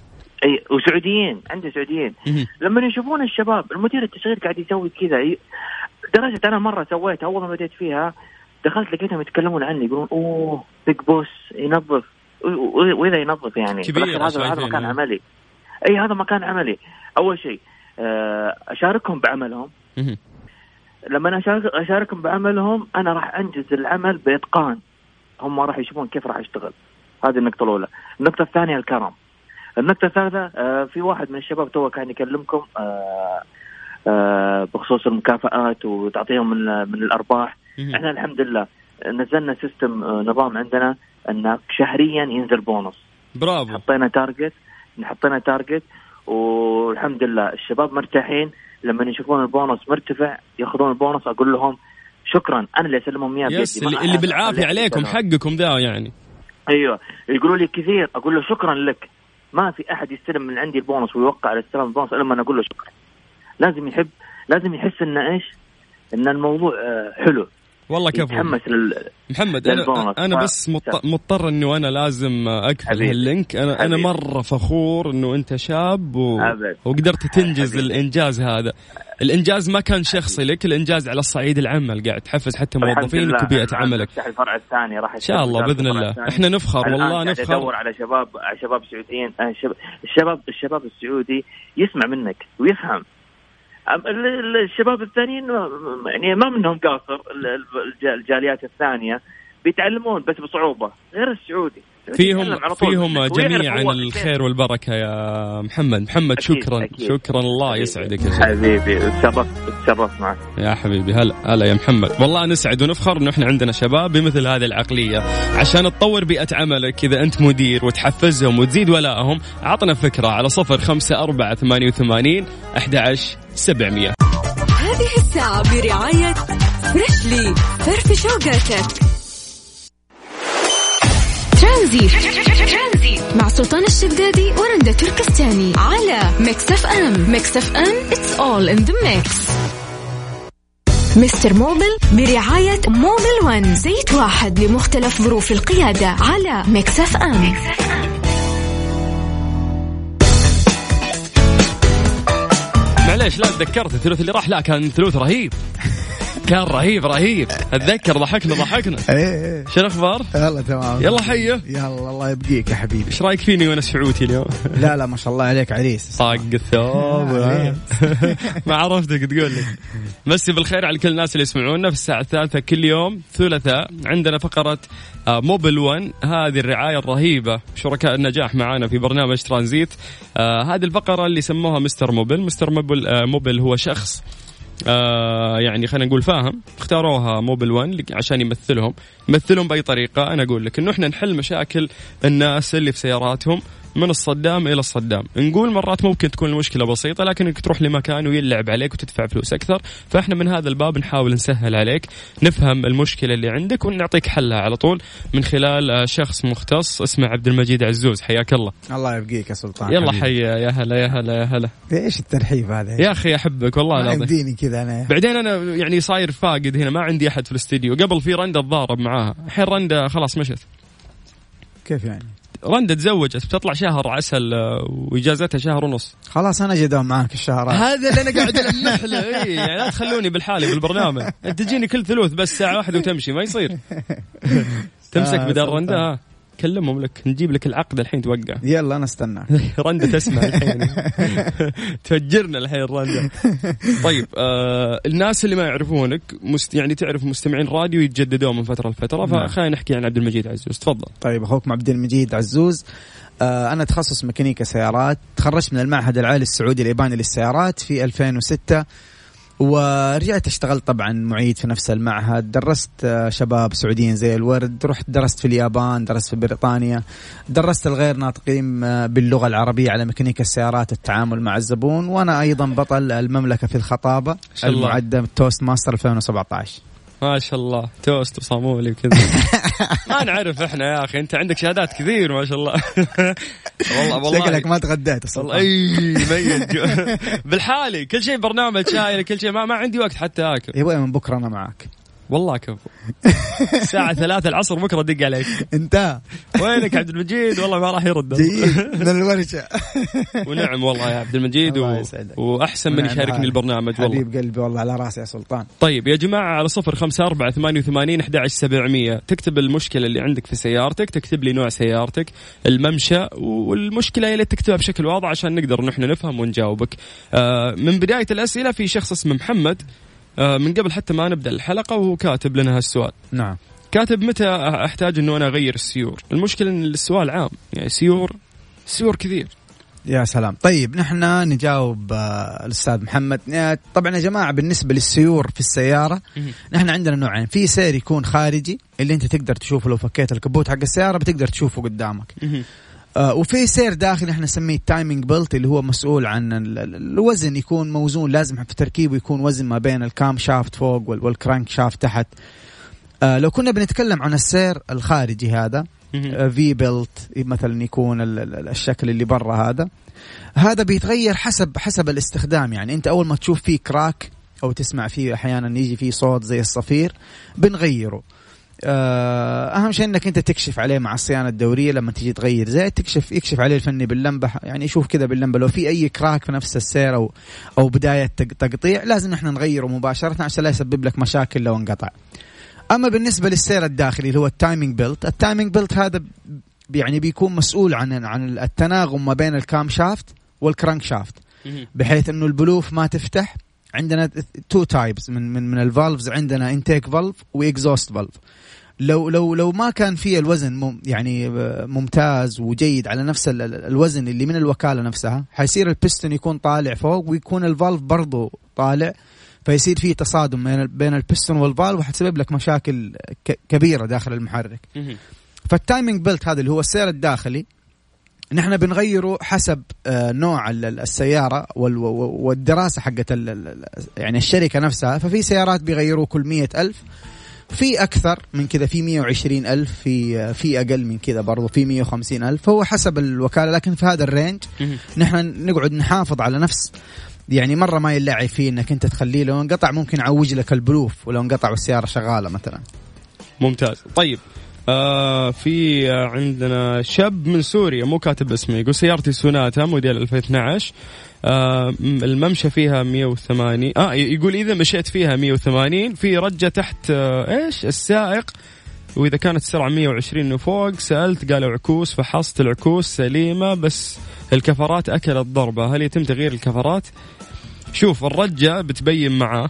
أي وسعوديين عندي سعوديين. لما يشوفون الشباب المدير التشغيل قاعد يسوي كذا لدرجه أنا مرة سويت أول ما بديت فيها دخلت لقيتهم يتكلمون عني يقولون أوه big boss ينظف. وإذا ينظف يعني. كبير هذا هذا مكان. عملي. إي هذا مكان عملي. أول شيء آه، أشاركهم بعملهم. لما أشارك أشاركهم بعملهم أنا راح أنجز العمل بإتقان. هم راح يشوفون كيف راح اشتغل هذه النقطة الأولى. النقطة الثانية الكرم. النقطة الثالثة آه، في واحد من الشباب تو كان يكلمكم آه، آه، بخصوص المكافآت وتعطيهم من من الأرباح. إحنا الحمد لله نزلنا system نظام عندنا إن شهريا ينزل بونص. برافو. حطينا target حطينا target والحمد لله الشباب مرتاحين. لما يشوفون البونص مرتفع ياخذون البونص أقول لهم شكرا أنا اللي أسلمهم اياه yes اللي, اللي بالعافية عليكم. حقكم ذا يعني. أيوه. يقولوا لي كثير أقول له شكرا لك. ما في أحد يستلم من عندي البونص ويوقع على استلام البونص إلا لما أقول له شكرا. لازم يحب لازم يحس إن إيش؟ إن الموضوع آه، حلو. والله كفو. يتحمس لل... محمد. أنا أنا بس مضط- مضطر إنه أنا لازم اقفل. ها ال link. أنا أنا حبيبي. مرة فخور إنه أنت شاب و... وقدرت تنجز حبيبي. الإنجاز هذا. الإنجاز ما كان شخصي لك الإنجاز على الصعيد العمل. قاعد تحفز حتى موظفينك. وبيئه عملك. نفتح الفرع الثاني راح إن شاء الله بإذن الله. إحنا نفخر والله نفخر. أدور على شباب على شباب سعوديين آه، شب- الشباب الشباب السعودي يسمع منك ويفهم. الشباب الثانيين يعني ما منهم قاصر ال- ال- الج- الجاليات الثانية بيتعلمون بس بصعوبة غير السعودي. فيهم فيهم جميعا الخير والبركة يا محمد. محمد أكيد، شكرا. أكيد. شكرا الله حبيبي. يسعدك يا حبيبي تشرفت تشرفت معك. يا حبيبي هلا هلا يا محمد. والله نسعد ونفخر إنه إحنا عندنا شباب بمثل هذه العقلية. عشان تطور بيئة عملك إذا أنت مدير وتحفزهم وتزيد ولائهم عطنا فكرة على صفر خمسة أربعة ثمانية وثمانين أحد عشر سبعمية. هذه الساعة برعاية فريشلي فرش شوقاتك ترانزيت. مع سلطان الشدادي ورندا تركستاني على ميكس اف ام. ميكس اف ام it's all in the mix. مستر موبيل برعاية موبيل ون. زيت واحد لمختلف ظروف القيادة على ميكس اف ام. معليش لا تذكرت الثلث اللي راح لا كان ثلث رهيب. كان رهيب رهيب. أتذكر ضحكنا ضحكنا. إيه إيه. شو الأخبار؟ يلا تمام. يلا حيه يلا الله يبقيك يا حبيبي. إيش رأيك فيني وأنا سعودي اليوم؟ لا لا ما شاء الله عليك عريس. طاق الثوب. ما عرفتك تقول لي. مسي بالخير على كل الناس اللي يسمعونا في الساعة الثالثة كل يوم ثلاثاء. عندنا فقرة آه، موبيل 1 هذه الرعاية الرهيبة. شركاء النجاح معانا في برنامج ترانزيت. آه هذه الفقرة اللي سموها مستر موبيل. مستر موبيل آه موبيل هو شخص آه يعني خلينا نقول فاهم اختاروها موبيل 1 عشان يمثلهم. يمثلهم بأي طريقة؟ أنا أقول لك إنه إحنا نحل مشاكل الناس اللي في سياراتهم من الصدام إلى الصدام. نقول مرات ممكن تكون المشكلة بسيطة لكن إنك تروح لمكان ويلعب عليك وتدفع فلوس أكثر. فإحنا من هذا الباب نحاول نسهل عليك نفهم المشكلة اللي عندك ونعطيك حلها على طول من خلال آه، شخص مختص اسمه عبد المجيد عزوز. حياك الله. الله يبقيك يا سلطان. يلا. حيا يا هلا يا هلا يا هلا. إيش الترحيب هذا؟ يا أخي أحبك والله العظيم. يمديني كذا أنا. بعدين أنا يعني صاير فاقد هنا ما عندي أحد في الاستديو. قبل في رندا تضارب معاها. الحين رندا خلاص مشت. كيف يعني؟ رندا تزوجت بتطلع شهر عسل آه، وإجازتها شهر ونص. خلاص أنا جدام معاك الشهر هذا اللي أنا قاعد المح له إيه يعني لا تخلوني بالحالي بالبرنامج. انت تجيني كل ثلوث بس ساعة واحدة وتمشي ما يصير. تمسك بدل. رندا ها. كلمهم لك نجيب لك العقد الحين توقع. يلا أنا أستناك. رندا تسمع الحين. تفجرنا الحين رندا. طيب آه الناس اللي ما يعرفونك مست يعني تعرف مستمعين راديو يتجددون من فترة لفترة نعم. فخلينا نحكي عن عبد المجيد عزوز. تفضل. طيب اخوكم عبد المجيد عزوز. آه أنا تخصص ميكانيكا سيارات. تخرجت من المعهد العالي السعودي الياباني للسيارات في 2006 ورجعت اشتغلت طبعا معيد في نفس المعهد. درست آه، شباب سعوديين زي الورد. رحت درست في اليابان درست في بريطانيا. درست الغير ناطقين آه، باللغة العربية على ميكانيكا السيارات التعامل مع الزبون. وأنا أيضا بطل المملكة في الخطابة. المعتمدة توست ماستر 2017 ما شاء الله. توست وصامولي وكذا. ما نعرف إحنا يا أخي. أنت عندك شهادات كثير ما شاء الله. والله والله شكلك ما تغديت والله. إي ميت. جو. بالحالي كل شيء برنامج شايل كل شيء. ما, ما عندي وقت حتى آكل. يا أبوي من بكرة أنا معك والله كفو. الساعة ثلاثة العصر بكرة دق عليك. انت وينك عبد المجيد؟ والله ما راح يرد. جيد. من الورشة. ونعم والله يا عبد المجيد و... وأحسن من ونعم يشاركني. البرنامج والله. حبيب قلبي والله على راسي يا سلطان. طيب يا جماعة على صفر خمسة أربعة ثمانية وثمانين أحد سبعمية. تكتب المشكلة اللي عندك في سيارتك تكتب لي نوع سيارتك الممشى والمشكلة اللي تكتبها بشكل واضح عشان نقدر نحن نفهم ونجاوبك. آه من بداية الأسئلة في شخص اسمه محمد. من قبل حتى ما نبدأ الحلقة وهو كاتب لنا هالسؤال. نعم. كاتب متى أحتاج إنه أنا أغير السيور؟ المشكلة إن السؤال عام يعني سيور سيور كثير. يا سلام. طيب نحن نجاوب آه، الأستاذ محمد. آه، طبعا يا جماعة بالنسبة للسيور في السيارة. نحن عندنا نوعين. في سير يكون خارجي اللي أنت تقدر تشوفه لو فكيت الكبوت حق السيارة بتقدر تشوفه قدامك. آه وفي سير داخلي إحنا نسميه ال timing belt اللي هو مسؤول عن ال- ال- الوزن يكون موزون. لازم في تركيبه يكون وزن ما بين ال cam shaft فوق وال- وال crank shaft تحت. آه لو كنا بنتكلم عن السير الخارجي هذا في belt مثلا يكون ال- ال- الشكل اللي برا هذا. هذا بيتغير حسب حسب الاستخدام يعني. انت أول ما تشوف فيه crack أو تسمع فيه أحيانا يجي فيه صوت زي الصفير بنغيره. آه، أهم شيء إنك أنت تكشف عليه مع الصيانة الدورية لما تيجي تغير زيت تكشف يكشف عليه الفني باللمبة يعني يشوف كذا باللمبة. لو في أي crack في نفس السير أو أو بداية تق- تقطيع لازم إحنا نغيره مباشرة عشان لا يسبب لك مشاكل لو انقطع. أما بالنسبة للسير الداخلي اللي هو ال timing belt ال timing belt هذا يعني بيكون مسؤول عن عن التناغم ما بين ال cam shaft وال crank shaft. بحيث إنه البلوف ما تفتح عندنا two types من من من ال valves عندنا intake valve و exhaust valve لو لو لو ما كان في الوزن مم يعني آه، ممتاز وجيد على نفس ال- ال- الوزن اللي من الوكالة نفسها حيصير البستون يكون طالع فوق ويكون ال valve برضه طالع فيصير في تصادم بين ال- بين ال piston وال valve وحتسبب لك مشاكل كبيرة داخل المحرك. فال timing belt هذا اللي هو السير الداخلي نحن بنغيره حسب آه، نوع ال- ال- السيارة وال- و- والدراسة حقت يعني الشركة نفسها. ففي سيارات بيغيروه كل مية ألف في أكثر من كذا في 120 ألف في في أقل من كذا برضو في 150 ألف فهو حسب الوكالة لكن في هذا ال range نحن نقعد نحافظ على نفس. يعني مرة ما يلاعب فيه إنك أنت تخليه لو انقطع ممكن يعوج لك البلوف ولو انقطع والسيارة شغالة مثلا. ممتاز. طيب آه في عندنا شاب من سوريا مو كاتب اسمه يقول سيارتي سوناتا موديل 2012 آه الممشى فيها 180 آه يقول إذا مشيت فيها 180 في رجة تحت آه إيش؟ السائق. وإذا كانت السرعة 120 وفوق سألت قالوا عكوس فحصت العكوس سليمة بس الكفرات أكلت ضربة. هل يتم تغيير الكفرات؟ شوف الرجة بتبين معاه.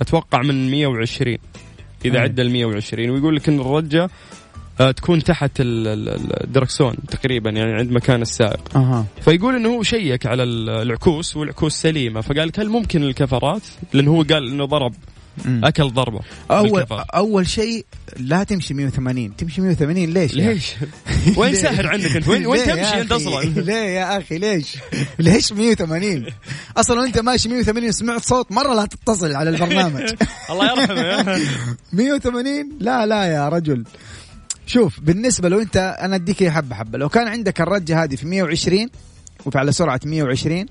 أتوقع من 120 إذا. عدى ال 120 ويقول لك إن الرجة تكون تحت ال- ال- الدركسون تقريبا يعني عند مكان السائق أها فيقول إنه هو شيك على ال- العكوس والعكوس سليمة فقال هل ممكن الكفرات لأنه هو قال إنه ضرب مم. أكل ضربه اول بالكفر. أول شيء لا تمشي 180 تمشي 180 ليش؟ ليش؟ وين؟ ساهر عندك أنت؟ وين وين تمشي أنت؟ أصلا؟ ليه يا أخي ليش؟ ليش 180 أصلا أنت ماشي 180 سمعت صوت مرة لا تتصل على البرنامج الله يرحمه يا 180 لا لا يا رجل شوف بالنسبة لو أنت أنا أديك حبة حبة. لو كان عندك الرجة هذه في 120 وعلى سرعة 120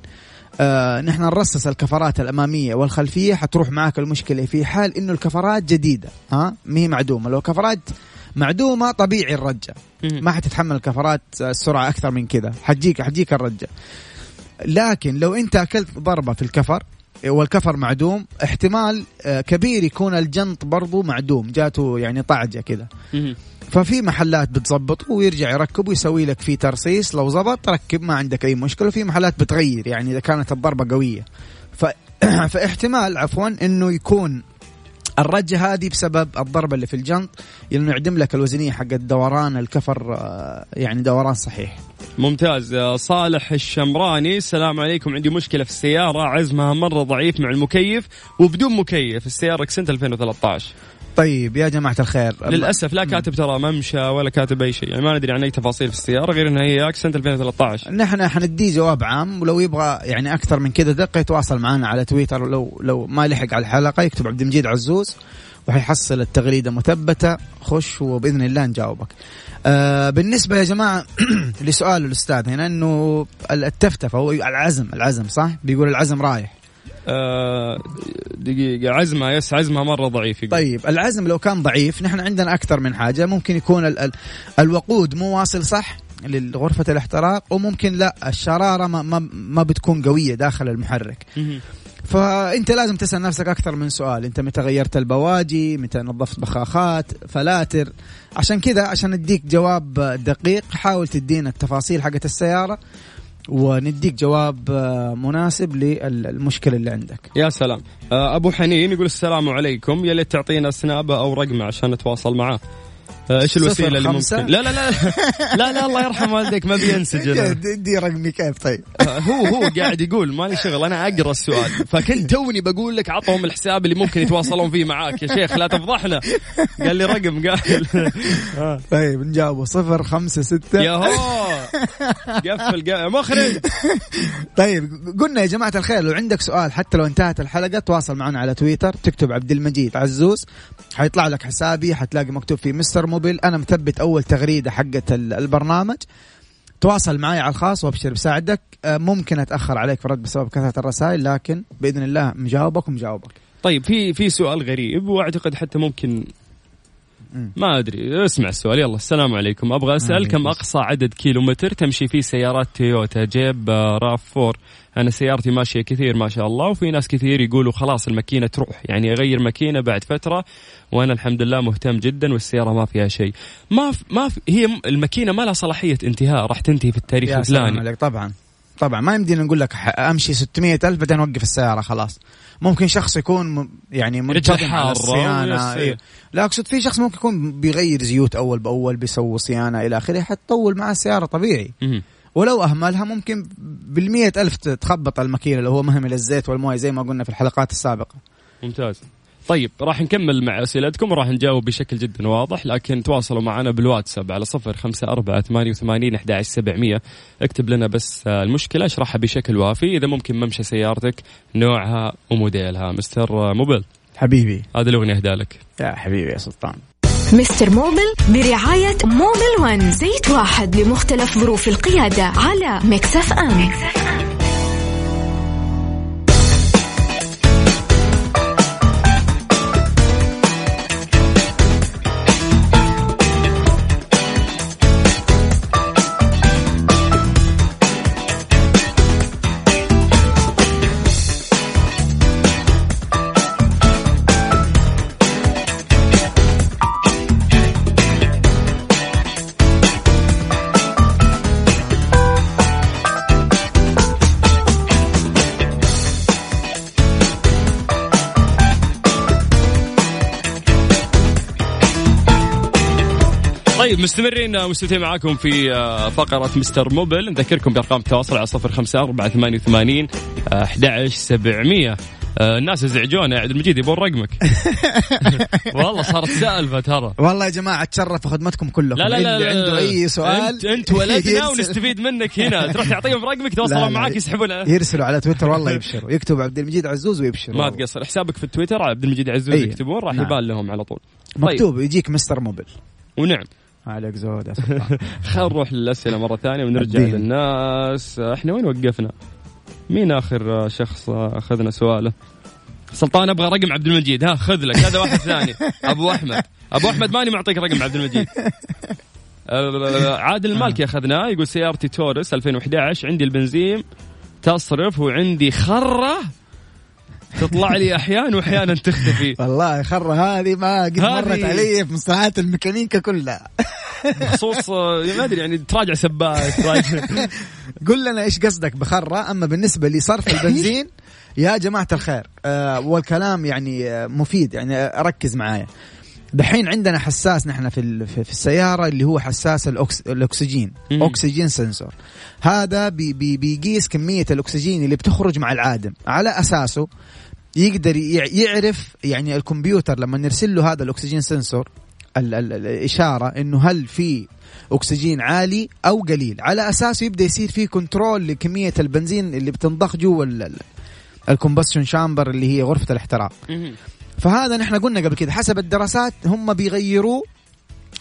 آه نحن نرصص الكفرات الأمامية والخلفية حتروح معك المشكلة في حال إنه الكفرات جديدة ها؟ ما هي معدومة. لو كفرات معدومة طبيعي الرجة. ما حتتحمل الكفرات السرعة أكثر من كذا. حتجيك حتجيك الرجة. لكن لو أنت أكلت ضربة في الكفر والكفر معدوم احتمال آه، كبير يكون الجنط برضو معدوم. جاته يعني طعجة كذا. ففي محلات بتظبطه ويرجع يركب ويسوي لك فيه ترصيص لو زبط ركب ما عندك أي مشكلة. وفي محلات بتغير يعني إذا كانت الضربة قوية. ف... فاحتمال عفوا إنه يكون الرجة هذه بسبب الضربة اللي في الجنط لأنه يعدم لك الوزنية حق دوران الكفر آه، يعني دوران صحيح. ممتاز. آه، صالح الشمراني السلام عليكم. عندي مشكلة في السيارة. عزمها مرة ضعيف مع المكيف وبدون مكيف. السيارة اكسنت 2013 طيب يا جماعة الخير للأسف لا كاتب ترى ممشى ولا كاتب أي شيء يعني ما ندري عن أي تفاصيل في السيارة غير إنها هي أكسنت 2013 نحن حنديه جواب عام ولو يبغى يعني أكثر من كذا دقة يتواصل معنا على تويتر ولو لو ما لحق على الحلقة يكتب عبد المجيد عزوز وحيحصل التغريدة مثبتة خش وبإذن الله نجاوبك. آه بالنسبة يا جماعة لسؤال الأستاذ هنا إنه التفتفة هو العزم العزم صح؟ بيقول العزم رايح. آه دقيقة عزمها يس عزمها مرة ضعيف يقول. طيب العزم لو كان ضعيف نحن عندنا أكثر من حاجة. ممكن يكون ال ال الوقود مو واصل صح لغرفة الاحتراق وممكن لا الشرارة ما, ما, ما بتكون قوية داخل المحرك. فأنت لازم تسأل نفسك أكثر من سؤال. أنت متى غيرت البواجي؟ متى نظفت بخاخات؟ فلاتر؟ عشان كذا عشان نديك جواب دقيق حاول تدينا التفاصيل حقت السيارة. ونديك جواب آه، مناسب للمشكلة اللي عندك. يا سلام. آه أبو حنين يقول السلام عليكم. يا ليت تعطينا سنابه أو رقمة عشان نتواصل معاه. إيش الوسيلة اللي؟ ممكن؟ لا لا لا. لا لا الله يرحم والديك ما بينسجن. دي رقمي كيف؟ طيب. آه، هو هو قاعد يقول مالي شغل أنا أقرأ السؤال. فكنت توني بقول لك عطهم الحساب اللي ممكن يتواصلون فيه معاك. يا شيخ لا تفضحنا. قال لي رقم قال آه. طيب نجاوبه. صفر خمسة ستة. يا هو. قفل قا- مخرج. طيب قلنا يا جماعة الخير لو عندك سؤال حتى لو انتهت الحلقة تواصل معنا على تويتر تكتب عبد المجيد عزوز. حيطلع لك حسابي حتلاقي مكتوب فيه مستر موبيل أنا مثبت أول تغريدة حقت ال- البرنامج تواصل معي على الخاص وأبشر بساعدك آه، ممكن أتأخر عليك في الرد بسبب كثرة الرسائل لكن بإذن الله مجاوبك ومجاوبك طيب في في سؤال غريب وأعتقد حتى ممكن مم. ما أدري. اسمع السؤال. يلا السلام عليكم. أبغى أسأل كم أقصى عدد كيلومتر تمشي فيه سيارات تويوتا؟ جيب آه، راف فور أنا سيارتي ماشية كثير ما شاء الله وفي ناس كثير يقولوا خلاص الماكينة تروح. يعني أغير ماكينة بعد فترة وأنا الحمد لله مهتم جدا والسيارة ما فيها شيء. ما في ما في هي الماكينة ما لها صلاحية انتهاء راح تنتهي في التاريخ الفلاني. طبعا. طبعا. ما يمدينا نقول لك أمشي 600 ألف بعدين أوقف السيارة خلاص. ممكن شخص يكون يعني منتظم على الصيانة إيه. لا أقصد في شخص ممكن يكون بيغير زيوت أول بأول بيسوي صيانة إلى آخره حتطول مع السيارة طبيعي. ولو أهملها ممكن بالمية ألف تخبط الماكينة لو هو مهمل الزيت والموية زي ما قلنا في الحلقات السابقة ممتاز طيب راح نكمل مع أسئلتكم وراح نجاوب بشكل جدا واضح لكن تواصلوا معنا بالواتساب على صفر خمسة أربعة ثمانية وثمانين أحد سبعمية. اكتب لنا بس آه، المشكلة اشرحها بشكل وافي. إذا ممكن ممشى سيارتك نوعها وموديلها. مستر آه، Mobil حبيبي. هذه الأغنية أهدى لك. يا حبيبي يا سلطان. Mister Mobil برعاية Mobil One زيت واحد لمختلف ظروف القيادة على Mix FM. طيب مستمرين مستمتعين معاكم في آه، فقرة مستر موبل. نذكركم بأرقام التواصل على صفر خمسة أربعة ثمانية وثمانين أحد سبعمية. آه الناس يزعجونا يا عبد المجيد يبون رقمك. والله صارت سالفة ترى. والله يا جماعة أتشرف بخدمتكم كلكم. لا لا لا اللي عنده أي سؤال أنت, أنت ولدنا ونستفيد منك هنا. تروح تعطيهم رقمك لا. معاك يسحبون يرسلوا على تويتر والله يبشروا. يكتب عبد المجيد عزوز ويبشر ما. تقصر. حسابك في التويتر عبد المجيد عزوز أي. يكتبون راح نعم. يبان لهم على طول. مكتوب يجيك مستر موبل. ونعم. عليك زود. خلينا نروح للأسئلة مرة ثانية ونرجع الدين. للناس إحنا وين وقفنا؟ مين آخر شخص أخذنا سؤاله؟ سلطان أبغى رقم عبد المجيد ها خذ لك هذا واحد ثاني أبو أحمد أبو أحمد ماني معطيك رقم عبد المجيد عادل المالكي أخذناه يقول سيارتي تورس 2011 عندي البنزين تصرف وعندي خرة تطلع لي أحيانا وأحيانا تختفي. والله خرة هذه ما قد هذه- مرت علي في مصطلحات الميكانيكا كلها. بخصوص آه، ما أدري يعني تراجع سباك تراجع. قل لنا إيش قصدك بخرة؟ أما بالنسبة لصرف البنزين يا جماعة الخير آه والكلام يعني آه مفيد يعني ركز معايا. دحين عندنا حساس نحن في في السيارة اللي هو حساس الأكس الأكسجين. مم. oxygen sensor. هذا بي بي بيقيس كمية الأكسجين اللي بتخرج مع العادم. على أساسه يقدر يع- يعرف يعني الكمبيوتر لما نرسل له هذا ال oxygen sensor ال ال الإشارة إنه هل في أكسجين عالي أو قليل. على أساسه يبدأ يصير في control لكمية البنزين اللي بتنضخ جوا ال combustion chamber اللي هي غرفة الاحتراق. فهذا نحن قلنا قبل كده حسب الدراسات هم بيغيروه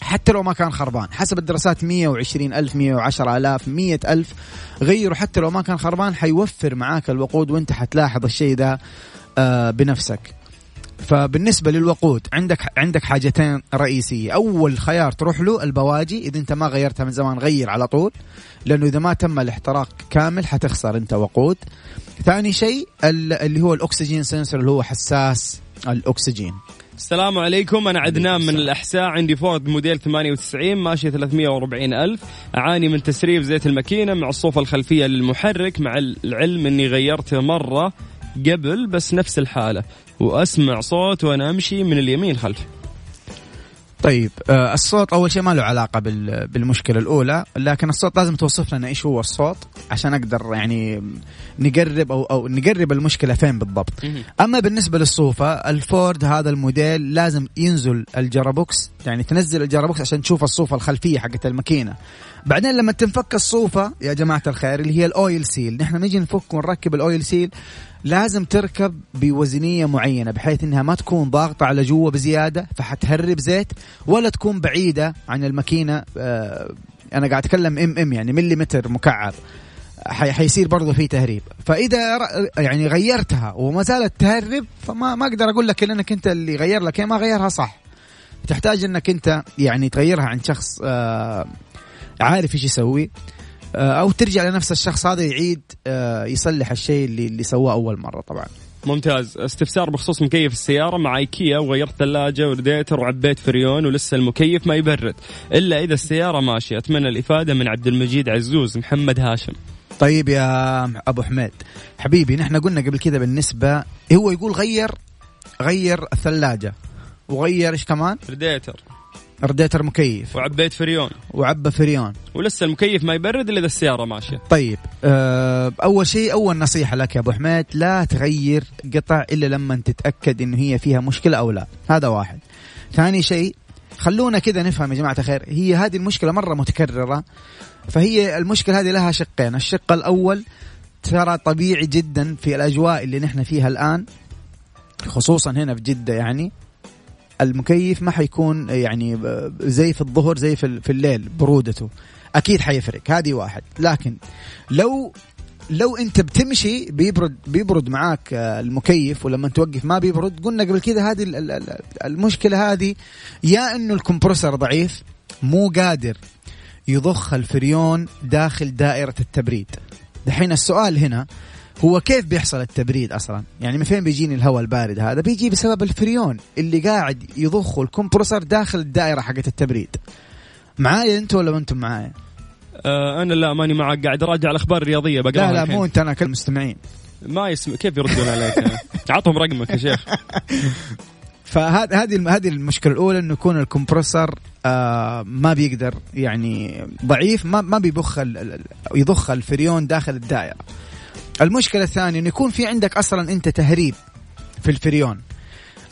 حتى لو ما كان خربان. حسب الدراسات 120 ألف 110 ألاف 100 ألف غيره حتى لو ما كان خربان حيوفر معاك الوقود وانت حتلاحظ الشيء ده آه بنفسك. فبالنسبة للوقود عندك عندك حاجتين رئيسية. أول خيار تروح له البواجي إذا أنت ما غيرتها من زمان غير على طول لأنه إذا ما تم الاحتراق كامل حتخسر أنت وقود. ثاني شيء ال- اللي هو الأكسجين سنسور اللي هو حساس. الأكسجين. السلام عليكم. أنا عدنان من الأحساء. عندي فورد موديل 98 ماشي 340 ألف. أعاني من تسريب زيت الماكينة مع الصوفه الخلفية للمحرك. مع العلم إني غيرته مرة قبل بس نفس الحالة. وأسمع صوت وأنا أمشي من اليمين خلف طيب آه الصوت أول شيء ما له علاقة بال- بالمشكلة الأولى لكن الصوت لازم توصف لنا إيش هو الصوت عشان أقدر يعني نقرب أو أو نقرب المشكلة فين بالضبط. أما بالنسبة للصوفة الفورد هذا الموديل لازم ينزل ال gearbox يعني تنزل ال gearbox عشان تشوف الصوفة الخلفية حقت الماكينة. بعدين لما تنفك الصوفة يا جماعة الخير اللي هي ال oil seal نحن نجي نفك ونركب ال oil seal لازم تركب بوزنية معينة بحيث إنها ما تكون ضاغطة على جوا بزيادة فحتهرب زيت ولا تكون بعيدة عن الماكينة آه أنا قاعد أتكلم ام ام يعني مليمتر مكعب. حي حيصير برضو في تهريب. فإذا يعني غيرتها وما زالت تهرب فما ما أقدر أقول لك إنك أنت اللي غير لك ما غيرها صح. تحتاج إنك أنت يعني تغيرها عن شخص آه عارف إيش يسوي. أو ترجع لنفس الشخص. هذا يعيد آه يصلح الشيء اللي اللي سواه أول مرة طبعا. ممتاز. استفسار بخصوص مكيف السيارة. مع إيكيا وغيرت ثلاجة وراديتر وعبيت فريون ولسه المكيف ما يبرد. إلا إذا السيارة ماشية. أتمنى الإفادة من عبد المجيد عزوز محمد هاشم. طيب يا أبو حميد حبيبي نحن قلنا قبل كذا بالنسبة هو يقول غير غير الثلاجة. وغير إيش كمان؟ راديتر رديتر مكيف وعبيت فريون. وعبى فريون. ولسه المكيف ما يبرد إلا إذا السيارة ماشية. طيب آه أول شيء أول نصيحة لك يا أبو حميد لا تغير قطع إلا لما تتأكد انه هي فيها مشكلة أو لا. هذا واحد. ثاني شيء خلونا كذا نفهم يا جماعة الخير هي هذه المشكلة مرة متكررة فهي المشكلة هذه لها شقين. الشق الأول ترى طبيعي جدا في الأجواء اللي نحن فيها الآن خصوصا هنا في جدة يعني المكيف ما حيكون يعني زي في الظهر زي في ال- في الليل برودته. أكيد حيفرق هذه واحد. لكن لو لو أنت بتمشي بيبرد بيبرد معاك آه، المكيف ولما توقف ما بيبرد قلنا قبل كذا هذه ال- ال- ال- المشكلة هذه يا إنه الكمبرسور ضعيف مو قادر يضخ الفريون داخل دائرة التبريد. دحين السؤال هنا هو كيف بيحصل التبريد أصلا؟ يعني من فين بيجيني الهواء البارد هذا؟ بيجي بسبب الفريون اللي قاعد يضخه الكمبرسور داخل الدائرة حقت التبريد. معايا أنتوا ولا ما أنتم معايا؟ آه أنا لا ماني معك قاعد أراجع الأخبار الرياضية بقرأها لا لا الحين. مو أنت أنا كل المستمعين. ما يسمع كيف يردون عليك عطهم رقمك يا شيخ فهذه هذه هذه المشكلة الأولى إنه يكون الكمبرسور آه ما بيقدر يعني ضعيف ما ما بيبخ يضخ الفريون داخل الدائرة. المشكلة الثانية انه يكون في عندك أصلا أنت تهريب في الفريون.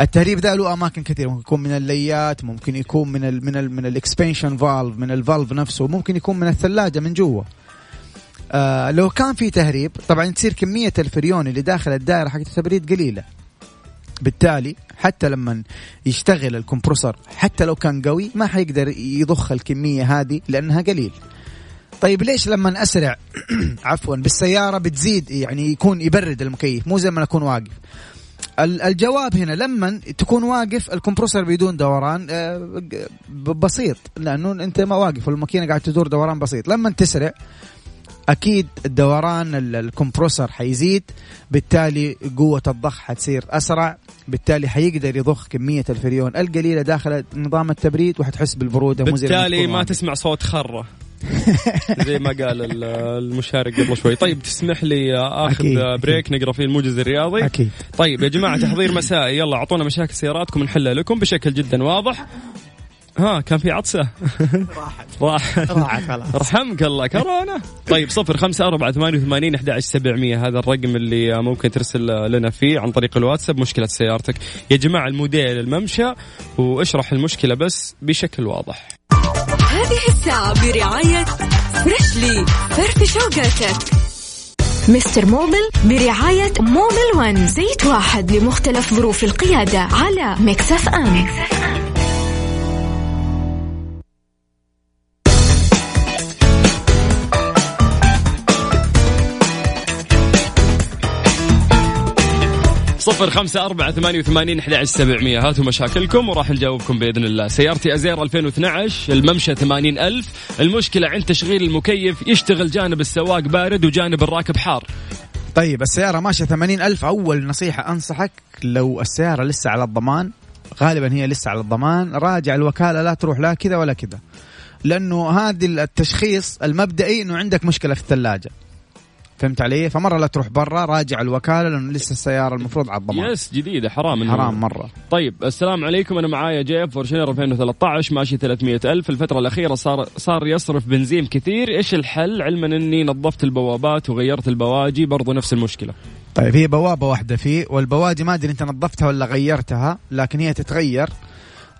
التهريب ده له أماكن كثيرة. ممكن يكون من الليات ممكن يكون من ال من ال من ال expansion valve من ال valve نفسه ممكن يكون من الثلاجة من جوا. آه لو كان في تهريب طبعا تصير كمية الفريون اللي داخل الدائرة حقت التبريد قليلة. بالتالي حتى لما يشتغل الكمبروسر حتى لو كان قوي ما حيقدر يضخ الكمية هذه لأنها قليل. طيب ليش لما أسرع؟ عفوا بالسيارة بتزيد يعني يكون يبرد المكيف مو زي ما اكون واقف. ال- الجواب هنا لما تكون واقف الكمبروسر بدون دوران آه، بسيط لأنه أنت ما واقف والماكينة قاعدة تدور دوران بسيط. لما تسرع أكيد الدوران ال- الكمبروسر حيزيد بالتالي قوة الضخ حتصير أسرع بالتالي حيقدر يضخ كمية الفريون القليلة داخل نظام التبريد وحتحس بالبرودة بالتالي ما. تسمع صوت خرة. زي ما قال ال- المشارك قبل شوي. طيب تسمح لي آخذ أكيد. بريك نقرأ فيه الموجز الرياضي؟ أكيد. طيب يا جماعة تحضير مسائي. يلا أعطونا مشاكل سياراتكم نحلها لكم بشكل جدا واضح. ها كان في عطسة؟ راحت. راحت. راحت خلاص. رحمك الله كورونا. طيب صفر خمسة أربعة ثمانية وثمانين أحد سبعمية. هذا الرقم اللي ممكن ترسل لنا فيه عن طريق الواتساب مشكلة سيارتك. يا جماعة الموديل الممشى واشرح المشكلة بس بشكل واضح. هذه الساعة برعاية Freshly فرفش أوقاتك. Mister Mobil برعاية Mobil One. زيت واحد لمختلف ظروف القيادة على Mix FM. صفر خمسة أربعة ثمانية وثمانين أحد سبعمية. هاتوا مشاكلكم وراح نجاوبكم بإذن الله. سيارتي أزير 2012 الممشى 80 ألف. المشكلة عند تشغيل المكيف يشتغل جانب السواق بارد وجانب الراكب حار. طيب السيارة ماشية 80 ألف. أول نصيحة أنصحك لو السيارة لسه على الضمان غالبا هي لسه على الضمان راجع الوكالة لا تروح لا كذا ولا كذا. لأنه هذه التشخيص المبدئي أنه عندك مشكلة في الثلاجة. فهمت علي؟ فمرة لا تروح برا راجع الوكالة لأنه لسه السيارة المفروض على الضمان. لسه جديدة حرام إنه- حرام مرة. طيب السلام عليكم أنا معايا جيب Fortuner 2013 ماشي 300 ألف. الفترة الأخيرة صار صار يصرف بنزين كثير. إيش الحل؟ علما إني نظفت البوابات وغيرت البواجي برضو نفس المشكلة. طيب هي بوابة واحدة فيه والبواجي ما أدري أنت نظفتها ولا غيرتها لكن هي تتغير.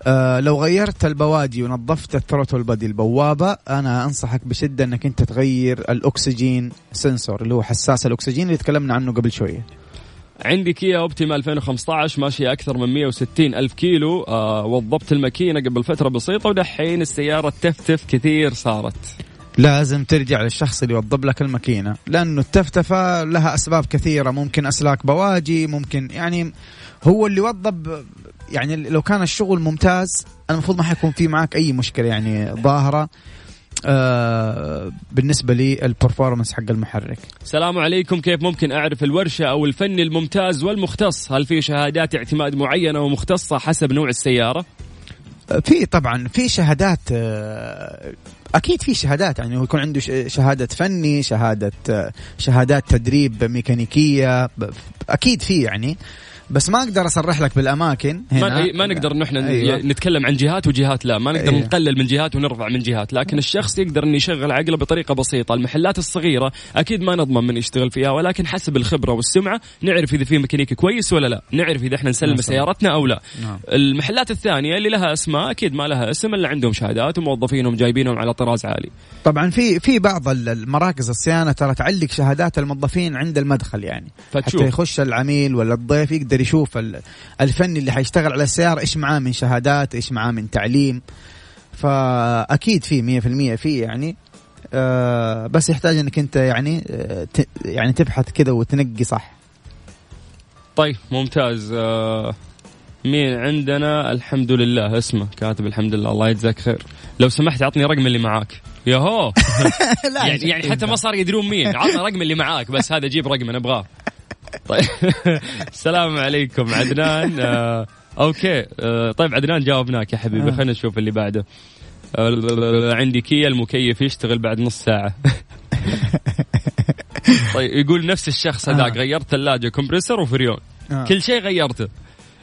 آه لو غيرت البواجي ونظفت ال throttle body البوابة أنا أنصحك بشدة أنك أنت تغير ال oxygen sensor اللي هو حساس الأكسجين اللي تكلمنا عنه قبل شوية. عندي كيا أوبتيما 2015 ماشيه أكثر من 160 ألف كيلو. آه وضبط الماكينة قبل فترة بسيطة ودحين السيارة تفتف كثير صارت. لازم ترجع للشخص اللي يوضب لك الماكينة لأنه التفتفة لها أسباب كثيرة ممكن أسلاك بواجي ممكن يعني هو اللي وضب يعني لو كان الشغل ممتاز المفروض ما حيكون في معك أي مشكلة يعني ظاهرة آه بالنسبة لي البرفورمانس حق المحرك. السلام عليكم. كيف ممكن أعرف الورشة أو الفني الممتاز والمختص؟ هل في شهادات اعتماد معينة ومختصة حسب نوع السيارة؟ في طبعا في شهادات آه، أكيد في شهادات. يعني هو يكون عنده شهادة فني شهادة آه، شهادات تدريب ميكانيكية أكيد في يعني. بس ما أقدر أصرح لك بالأماكن هنا ما, ما نقدر نحن أيوة. نتكلم عن جهات وجهات لا ما نقدر أيوة. نقلل من جهات ونرفع من جهات لكن الشخص يقدر إنه يشغل عقله بطريقة بسيطة المحلات الصغيرة أكيد ما نضمن من يشتغل فيها ولكن حسب الخبرة والسمعة نعرف إذا في ميكانيكي كويس ولا لا نعرف إذا إحنا نسلم نعم. سيارتنا أو لا نعم. المحلات الثانية اللي لها أسماء أكيد ما لها اسم إلا عندهم شهادات وموظفينهم جايبينهم على طراز عالي طبعا في في بعض ال- المراكز الصيانة ترى تعلق شهادات الموظفين عند المدخل يعني فتشوف. حتى يخش العميل ولا الضيف يقدر يشوف ال- الفني اللي حيشتغل على السيارة إيش معاه من شهادات إيش معاه من تعليم. فأكيد في 100% في يعني. آه بس يحتاج إنك أنت يعني آه يعني تبحث كذا وتنقي صح. طيب ممتاز. آه مين عندنا؟ الحمد لله. اسمه كاتب الحمد لله. الله يجزاك خير. لو سمحت عطني رقم اللي معاك. ياهو. يعني, يعني حتى ما صار يدرون مين. عطنا رقم اللي معاك بس هذا جيب رقم أنا أبغاه. طيب. السلام عليكم عدنان. آه أوكي. آه طيب عدنان جاوبناك يا حبيبي. آه. خلينا نشوف اللي بعده. آه عندي كيا المكيف يشتغل بعد نص ساعة. طيب يقول نفس الشخص هذاك آه. غيرت ثلاجة compressor وفريون. آه. كل شيء غيرته.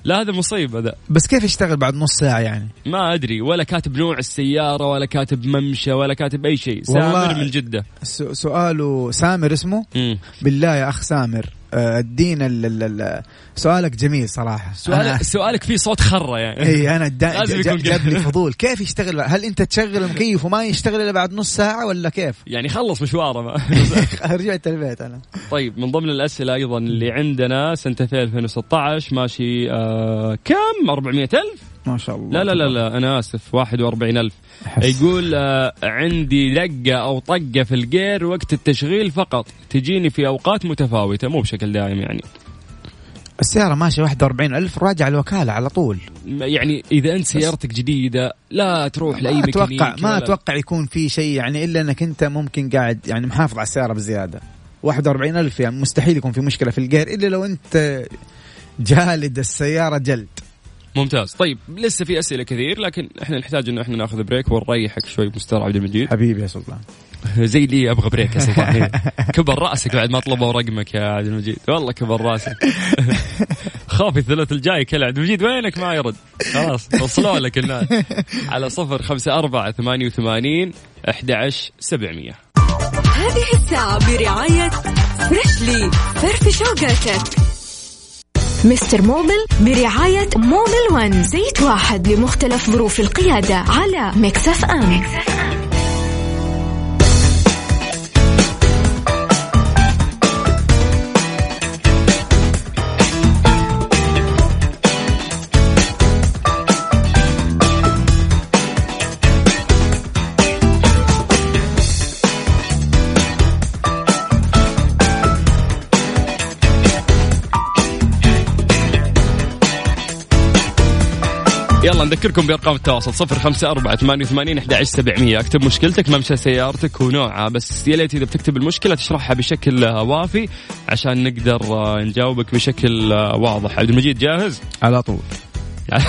لا هذا مصيبة ذا. بس كيف يشتغل بعد نص ساعة يعني؟ ما أدري. ولا كاتب نوع السيارة ولا كاتب ممشى ولا كاتب أي شيء. سامر من جدة. سؤاله سامر اسمه؟ مم. بالله يا أخ سامر. آه، ادينا ال- ال- ال- سؤالك جميل صراحة. سؤالك أنا- سؤالك فيه صوت خره يعني. إي أنا دا لازم يكون جاب كذا. لي فضول. كيف يشتغل؟ هل أنت تشغل المكيف وما يشتغل إلا بعد نص ساعة ولا كيف؟ يعني خلص مشواره. رجعت البيت أنا. طيب من ضمن الأسئلة أيضا اللي عندنا سنة 2016 ماشي آه كم؟ 400000 ما شاء الله. لا لا لا لا أنا آسف. 41000 أحس. يقول آه عندي دقه أو طقة في الجير وقت التشغيل فقط. تجيني في أوقات متفاوتة. مو بشكل دائم يعني. السيارة ماشية 41000 راجع الوكالة على طول. يعني إذا أنت سيارتك جديدة لا تروح لأي ما أتوقع ميكانيكي ما أتوقع يكون في شيء يعني إلا أنك أنت ممكن قاعد يعني محافظ على السيارة بزيادة. 41000 يعني مستحيل يكون في مشكلة في الجير إلا لو أنت جالد السيارة جلد. ممتاز. طيب لسه في أسئلة كثير لكن إحنا نحتاج إنه إحنا ناخذ break ونريحك شوي مستر عبد المجيد. حبيبي يا سلطان. زي لي أبغى break يا سلطان. كبر رأسك بعد ما طلبوا رقمك يا عبد المجيد. والله كبر رأسك. خافي الثلاث الجاي كل عبد المجيد وينك؟ ما يرد. خلاص وصلوا لك الناس. على صفر خمسة أربعة ثمانية وثمانين أحد عشر سبعمية. هذه الساعة برعاية فريشلي فرف شوقاتك مستر موبل برعاية موبل ون زيت واحد لمختلف ظروف القيادة على مكسف أم. يلا نذكركم بأرقام التواصل صفر خمسة أربعة ثمانية وثمانين أحد عشر سبعمية. اكتب مشكلتك ممشى سيارتك ونوعها. بس يا ليت إذا بتكتب المشكلة تشرحها بشكل آه، وافي عشان نقدر آه، نجاوبك بشكل آه، واضح. عبد المجيد جاهز؟ على طول.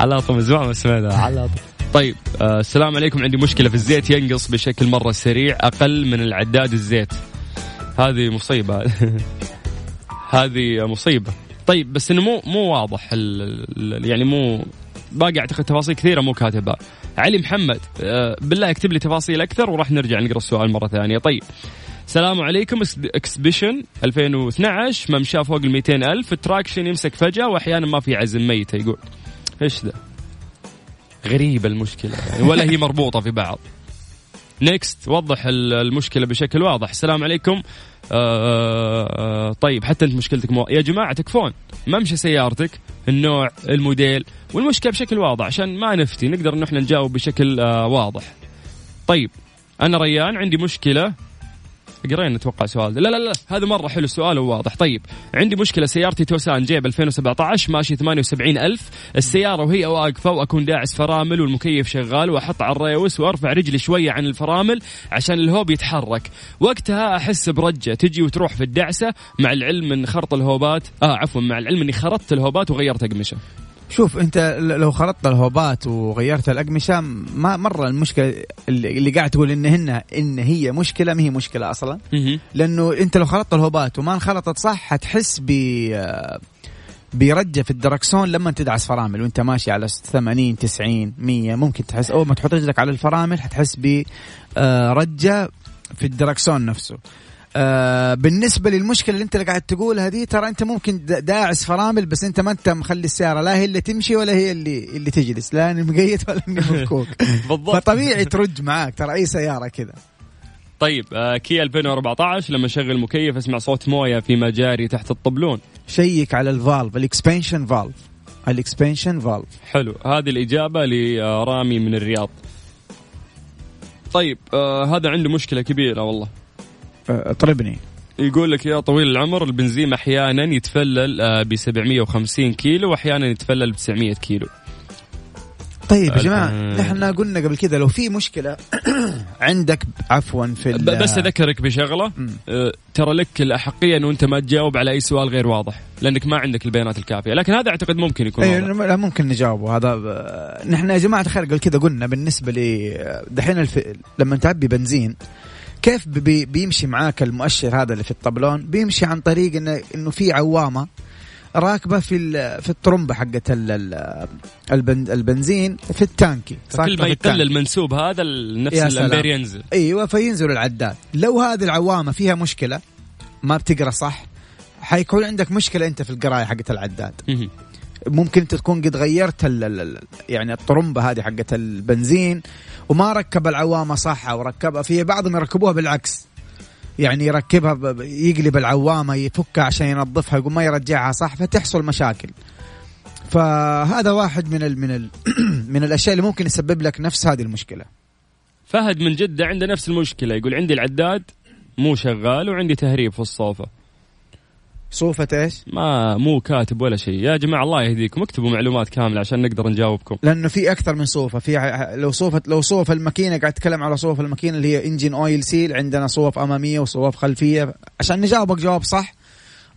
على طول من زمان ما سمعنا. على طول. طيب آه السلام عليكم. عندي مشكلة في الزيت ينقص بشكل مرة سريع أقل من العداد الزيت. هذه مصيبة. هذه مصيبة. طيب بس إنه مو مو واضح ال ال يعني مو باقي أعتقد تفاصيل كثيرة مو كاتبها علي محمد آه بالله اكتب لي تفاصيل أكثر وراح نرجع نقرأ السؤال مرة ثانية. طيب. السلام عليكم Expedition 2012 ممشاه فوق ال 200 ألف ال traction يمسك فجأة وأحيانا ما في عزم ميتة يقول. إيش ذا؟ غريبة المشكلة يعني ولا هي مربوطة في بعض. next وضح ال- المشكلة بشكل واضح. السلام عليكم. آه آه طيب حتى انت مشكلتك مو... يا جماعة تكفون ممشى سيارتك النوع الموديل والمشكلة بشكل واضح. عشان ما نفتي نقدر إن إحنا نجاوب بشكل آه واضح. طيب أنا ريان عندي مشكلة. قرينا أتوقع سؤال. لا لا لا هذا مرة حلو السؤال وواضح طيب عندي مشكلة. سيارتي توسان جيب 2017 ماشي 78 ألف. السيارة وهي واقفه واكون داعس فرامل والمكيف شغال وأحط على الريوس وأرفع رجلي شوية عن الفرامل عشان الهوب يتحرك. وقتها أحس برجة تجي وتروح في الدعسة مع العلم إن خرط الهوبات آه عفوا مع العلم إني خرطت الهوبات وغيرت أقمشة. شوف انت لو خلطت الهوبات وغيرت الأقمشة ما مرة المشكلة اللي قاعد تقول إن هن إن هي مشكلة ما هي مشكلة أصلا. لأنه أنت لو خلطت الهوبات وما انخلطت صح حتحس ب برجة في الدركسون لما تدعس فرامل وأنت ماشي على 80 90 100 ممكن تحس أول ما تحط رجلك على الفرامل حتحس برجه في الدركسون نفسه آه بالنسبة للمشكلة اللي انت اللي قاعد تقولها دي ترى انت ممكن دا- داعس فرامل بس انت ما انت مخلي السيارة لا هي اللي تمشي ولا هي اللي اللي تجلس لا اني مقيد ولا أني مفكوك. بالضبط. فطبيعي ترج معاك ترى أي سيارة كذا. طيب آه كيا 2014 لما اشغل مكيف اسمع صوت مويه في مجاري تحت الطبلون. شيك على ال valve ال expansion valve ال expansion valve. حلو هذه الإجابة لرامي من الرياض. طيب آه هذا عنده مشكلة كبيرة والله. اطربني يقول لك يا طويل العمر البنزين أحيانا يتفلل آه ب 750 كيلو وأحيانا يتفلل ب 900 كيلو طيب يا جماعة آه. نحن قلنا قبل كذا لو في مشكلة عندك عفوا في بس أذكرك بشغلة. آه ترى لك الأحقية إنه أنت ما تجاوب على أي سؤال غير واضح لأنك ما عندك البيانات الكافية لكن هذا أعتقد ممكن يكون واضح. لا ممكن نجاوبه هذا ب- نحن يا جماعة الخير قبل كذا قلنا بالنسبة لي دحين الف... لما تعبي بنزين كيف بي... بيمشي معاك المؤشر هذا اللي في الطبلون بيمشي عن طريق انه إنه في عوامة راكبة في. في الطرمبه حقت ال... ال- البن... البنزين في التانكي كل ما. يقل المنسوب هذا نفس. الامبير ينزل أيوه فينزل العداد لو هذه العوامة فيها مشكلة ما بتقرأ صح حيكون عندك مشكلة أنت في القراية حقت العداد. ممكن انت تكون قد غيرت ال ال ال يعني الطرمبة هذه حقت البنزين وما ركب العوامة صح أو ركبها في بعضهم يركبوها بالعكس. يعني يركبها يقلب العوامة يفكها عشان ينظفها يقوم ما يرجعها صح فتحصل مشاكل. فهذا واحد من ال من ال من الأشياء اللي ممكن يسبب لك نفس هذه المشكلة. فهد من جدة عنده نفس المشكلة يقول عندي العداد مو شغال وعندي تهريب في الصوفة. صوفة إيش؟ ما مو كاتب ولا شيء. يا جماعة الله يهديكم اكتبوا معلومات كاملة عشان نقدر نجاوبكم. لأنه في أكثر من صوفة. في ع- لو صوفه لو صوف الماكينة قاعد أتكلم على صوف الماكينة اللي هي engine oil seal عندنا صوف أمامية وصوف خلفية. عشان نجاوبك جواب صح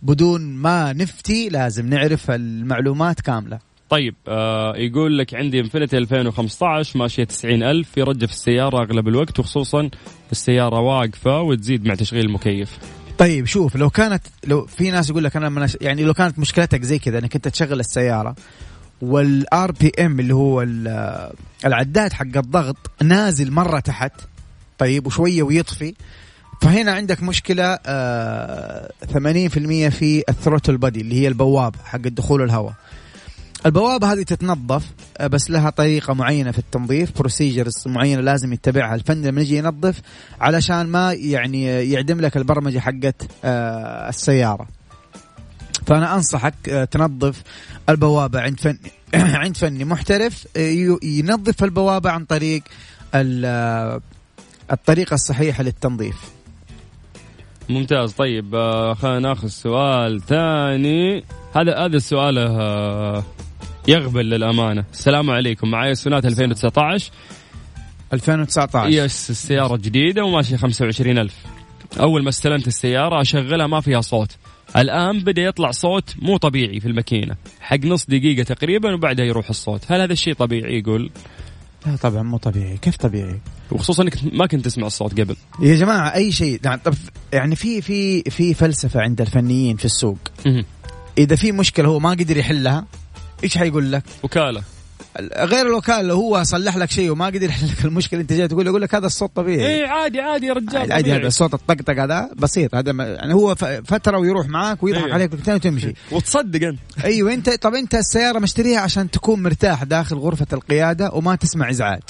بدون ما نفتي لازم نعرف المعلومات كاملة. طيب آه يقول لك عندي انفنتي 2015 ماشية 90 ألف يرجف السيارة أغلب الوقت وخصوصا السيارة واقفة وتزيد مع تشغيل المكيف طيب شوف لو كانت لو في ناس يقول لك أنا يعني لو كانت مشكلتك زي كذا إنك أنت تشغل السيارة وال RPM اللي هو ال- العداد حق الضغط نازل مرة تحت طيب وشوية ويطفي فهنا عندك مشكلة آه 80% في ال throttle body اللي هي البوابة حق دخول الهواء. البوابة هذه تتنظف آه، بس لها طريقة معينة في التنظيف procedures معينة لازم يتبعها الفني لما يجي ينظف علشان ما يعني يعدم لك البرمجة حقت آه، السيارة. فأنا أنصحك آه، تنظف البوابة عند فني عند فني محترف ينظف البوابة عن طريق ال- الطريقة الصحيحة للتنظيف. ممتاز. طيب خلينا ناخذ سؤال ثاني. هذا هذا السؤال يغبل للأمانة. السلام عليكم. معي سونات 2019 2019 يس السيارة جديدة وماشية 25 ألف. أول ما استلمت السيارة أشغلها ما فيها صوت. الآن بدأ يطلع صوت مو طبيعي في الماكينة. حق نص دقيقة تقريبا وبعدها يروح الصوت. هل هذا الشيء طبيعي؟ يقول. لا طبعا مو طبيعي. كيف طبيعي؟ وخصوصا إنك ما كنت تسمع الصوت قبل. يا جماعة أي شيء. طب يعني في في في فلسفة عند الفنيين في السوق. إذا في مشكلة هو ما قدر يحلها إيش حيقول لك؟ وكالة غير الوكالة لو هو صلح لك شيء وما قدر يحل لك المشكلة أنت جاي تقول يقول لك هذا الصوت طبيعي إيه عادي عادي يا رجال عادي. هذا صوت الطقطق هذا بسيط هذا يعني هو ف- فترة ويروح معاك ويضحك أيوه. عليك دقيقتين وتمشي وتصدق أنت أيوه انت طب أنت السيارة مشتريها عشان تكون مرتاح داخل غرفة القيادة وما تسمع إزعاج.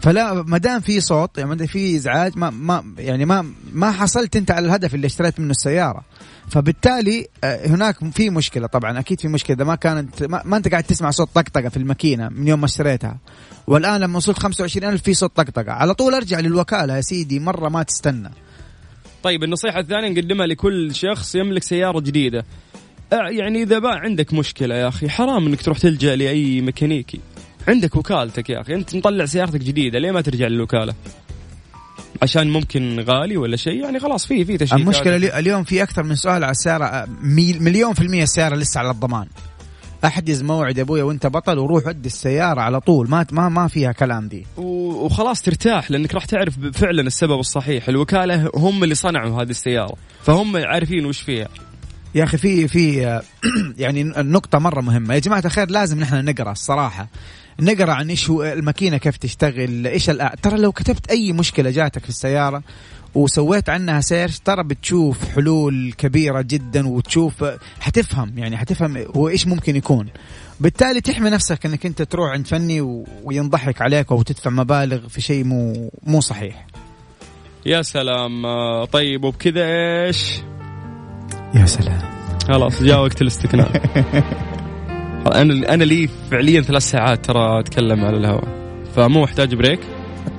فلا ما دام في صوت يعني ما في إزعاج ما ما يعني ما ما حصلت أنت على الهدف اللي اشتريت منه السيارة فبالتالي آه، هناك في مشكلة طبعا أكيد في مشكلة. إذا ما كانت ما, أنت قاعد تسمع صوت طقطقة في الماكينة من يوم ما اشتريتها. والآن لما وصلت 25000 في صوت طقطقة. على طول أرجع للوكالة يا سيدي مرة ما تستنى. طيب النصيحة الثانية نقدمها لكل شخص يملك سيارة جديدة. آه، يعني إذا بقى عندك مشكلة يا أخي حرام إنك تروح تلجأ لأي ميكانيكي. عندك وكالتك يا أخي أنت مطلع سيارتك جديدة ليه ما ترجع للوكالة؟ عشان ممكن غالي ولا شيء يعني خلاص في في تشريكات المشكلة اليو- اليوم في أكثر من سؤال على السياره مليون في المية السياره لسه على الضمان. احجز موعد يا ابويا وأنت بطل وروح ودي السيارة على طول. ما ما ما فيها كلام دي. وخلاص ترتاح لأنك راح تعرف فعلا السبب الصحيح. الوكالة هم اللي صنعوا هذه السيارة فهم عارفين وش فيها. يا أخي في في آه، يعني النقطه مرة مهمة. يا جماعة الخير لازم نحن نقرأ الصراحة. نقرأ عن إيش هو الماكينة كيف تشتغل إيش ترى لو كتبت أي مشكلة جاتك في السيارة وسويت عنها سيرش ترى بتشوف حلول كبيرة جدا وتشوف حتفهم يعني حتفهم هو إيش ممكن يكون. بالتالي تحمي نفسك إنك أنت تروح عند فني وينضحك عليك أو تدفع مبالغ في شيء مو مو صحيح. يا سلام آه، طيب وبكذا إيش؟ يا سلام. خلاص جاء وقت الاستكناف. أنا أنا لي فعليا ثلاث ساعات ترى أتكلم على الهواء. فمو محتاج break؟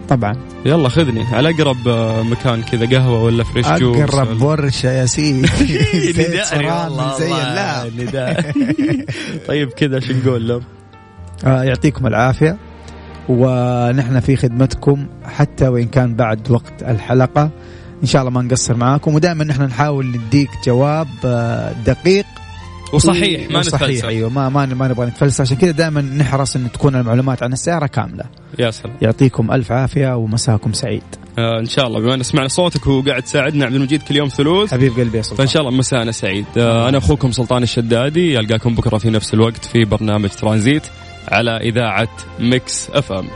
طبعا. يلا خذني. على أقرب آه، مكان كذا قهوة ولا fresh juice أقرب ورشة يا سيدي. صرام والله زي نداء. طيب كذا شو نقول لهم؟ آه، يعطيكم العافية. ونحن في خدمتكم حتى وإن كان بعد وقت الحلقة. إن شاء الله ما نقصر معاكم. ودائما نحن نحاول نديك جواب آه، دقيق. وصحيح ما وصحيح نتفلسف. أيوه ما ما ما نبغى نتفلسف. عشان كذا دائما نحرص إن تكون المعلومات عن السيارة كاملة. يا سلام. يعطيكم ألف عافية ومساكم سعيد. آه إن شاء الله بما إن سمعنا صوتك وقاعد تساعدنا عبد المجيد كل يوم ثلوث. حبيب قلبي يا سلطان. فإن شاء الله مساءنا سعيد. آه أنا أخوكم سلطان الشدادي. القاكم بكرة في نفس الوقت في برنامج ترانزيت على إذاعة Mix FM.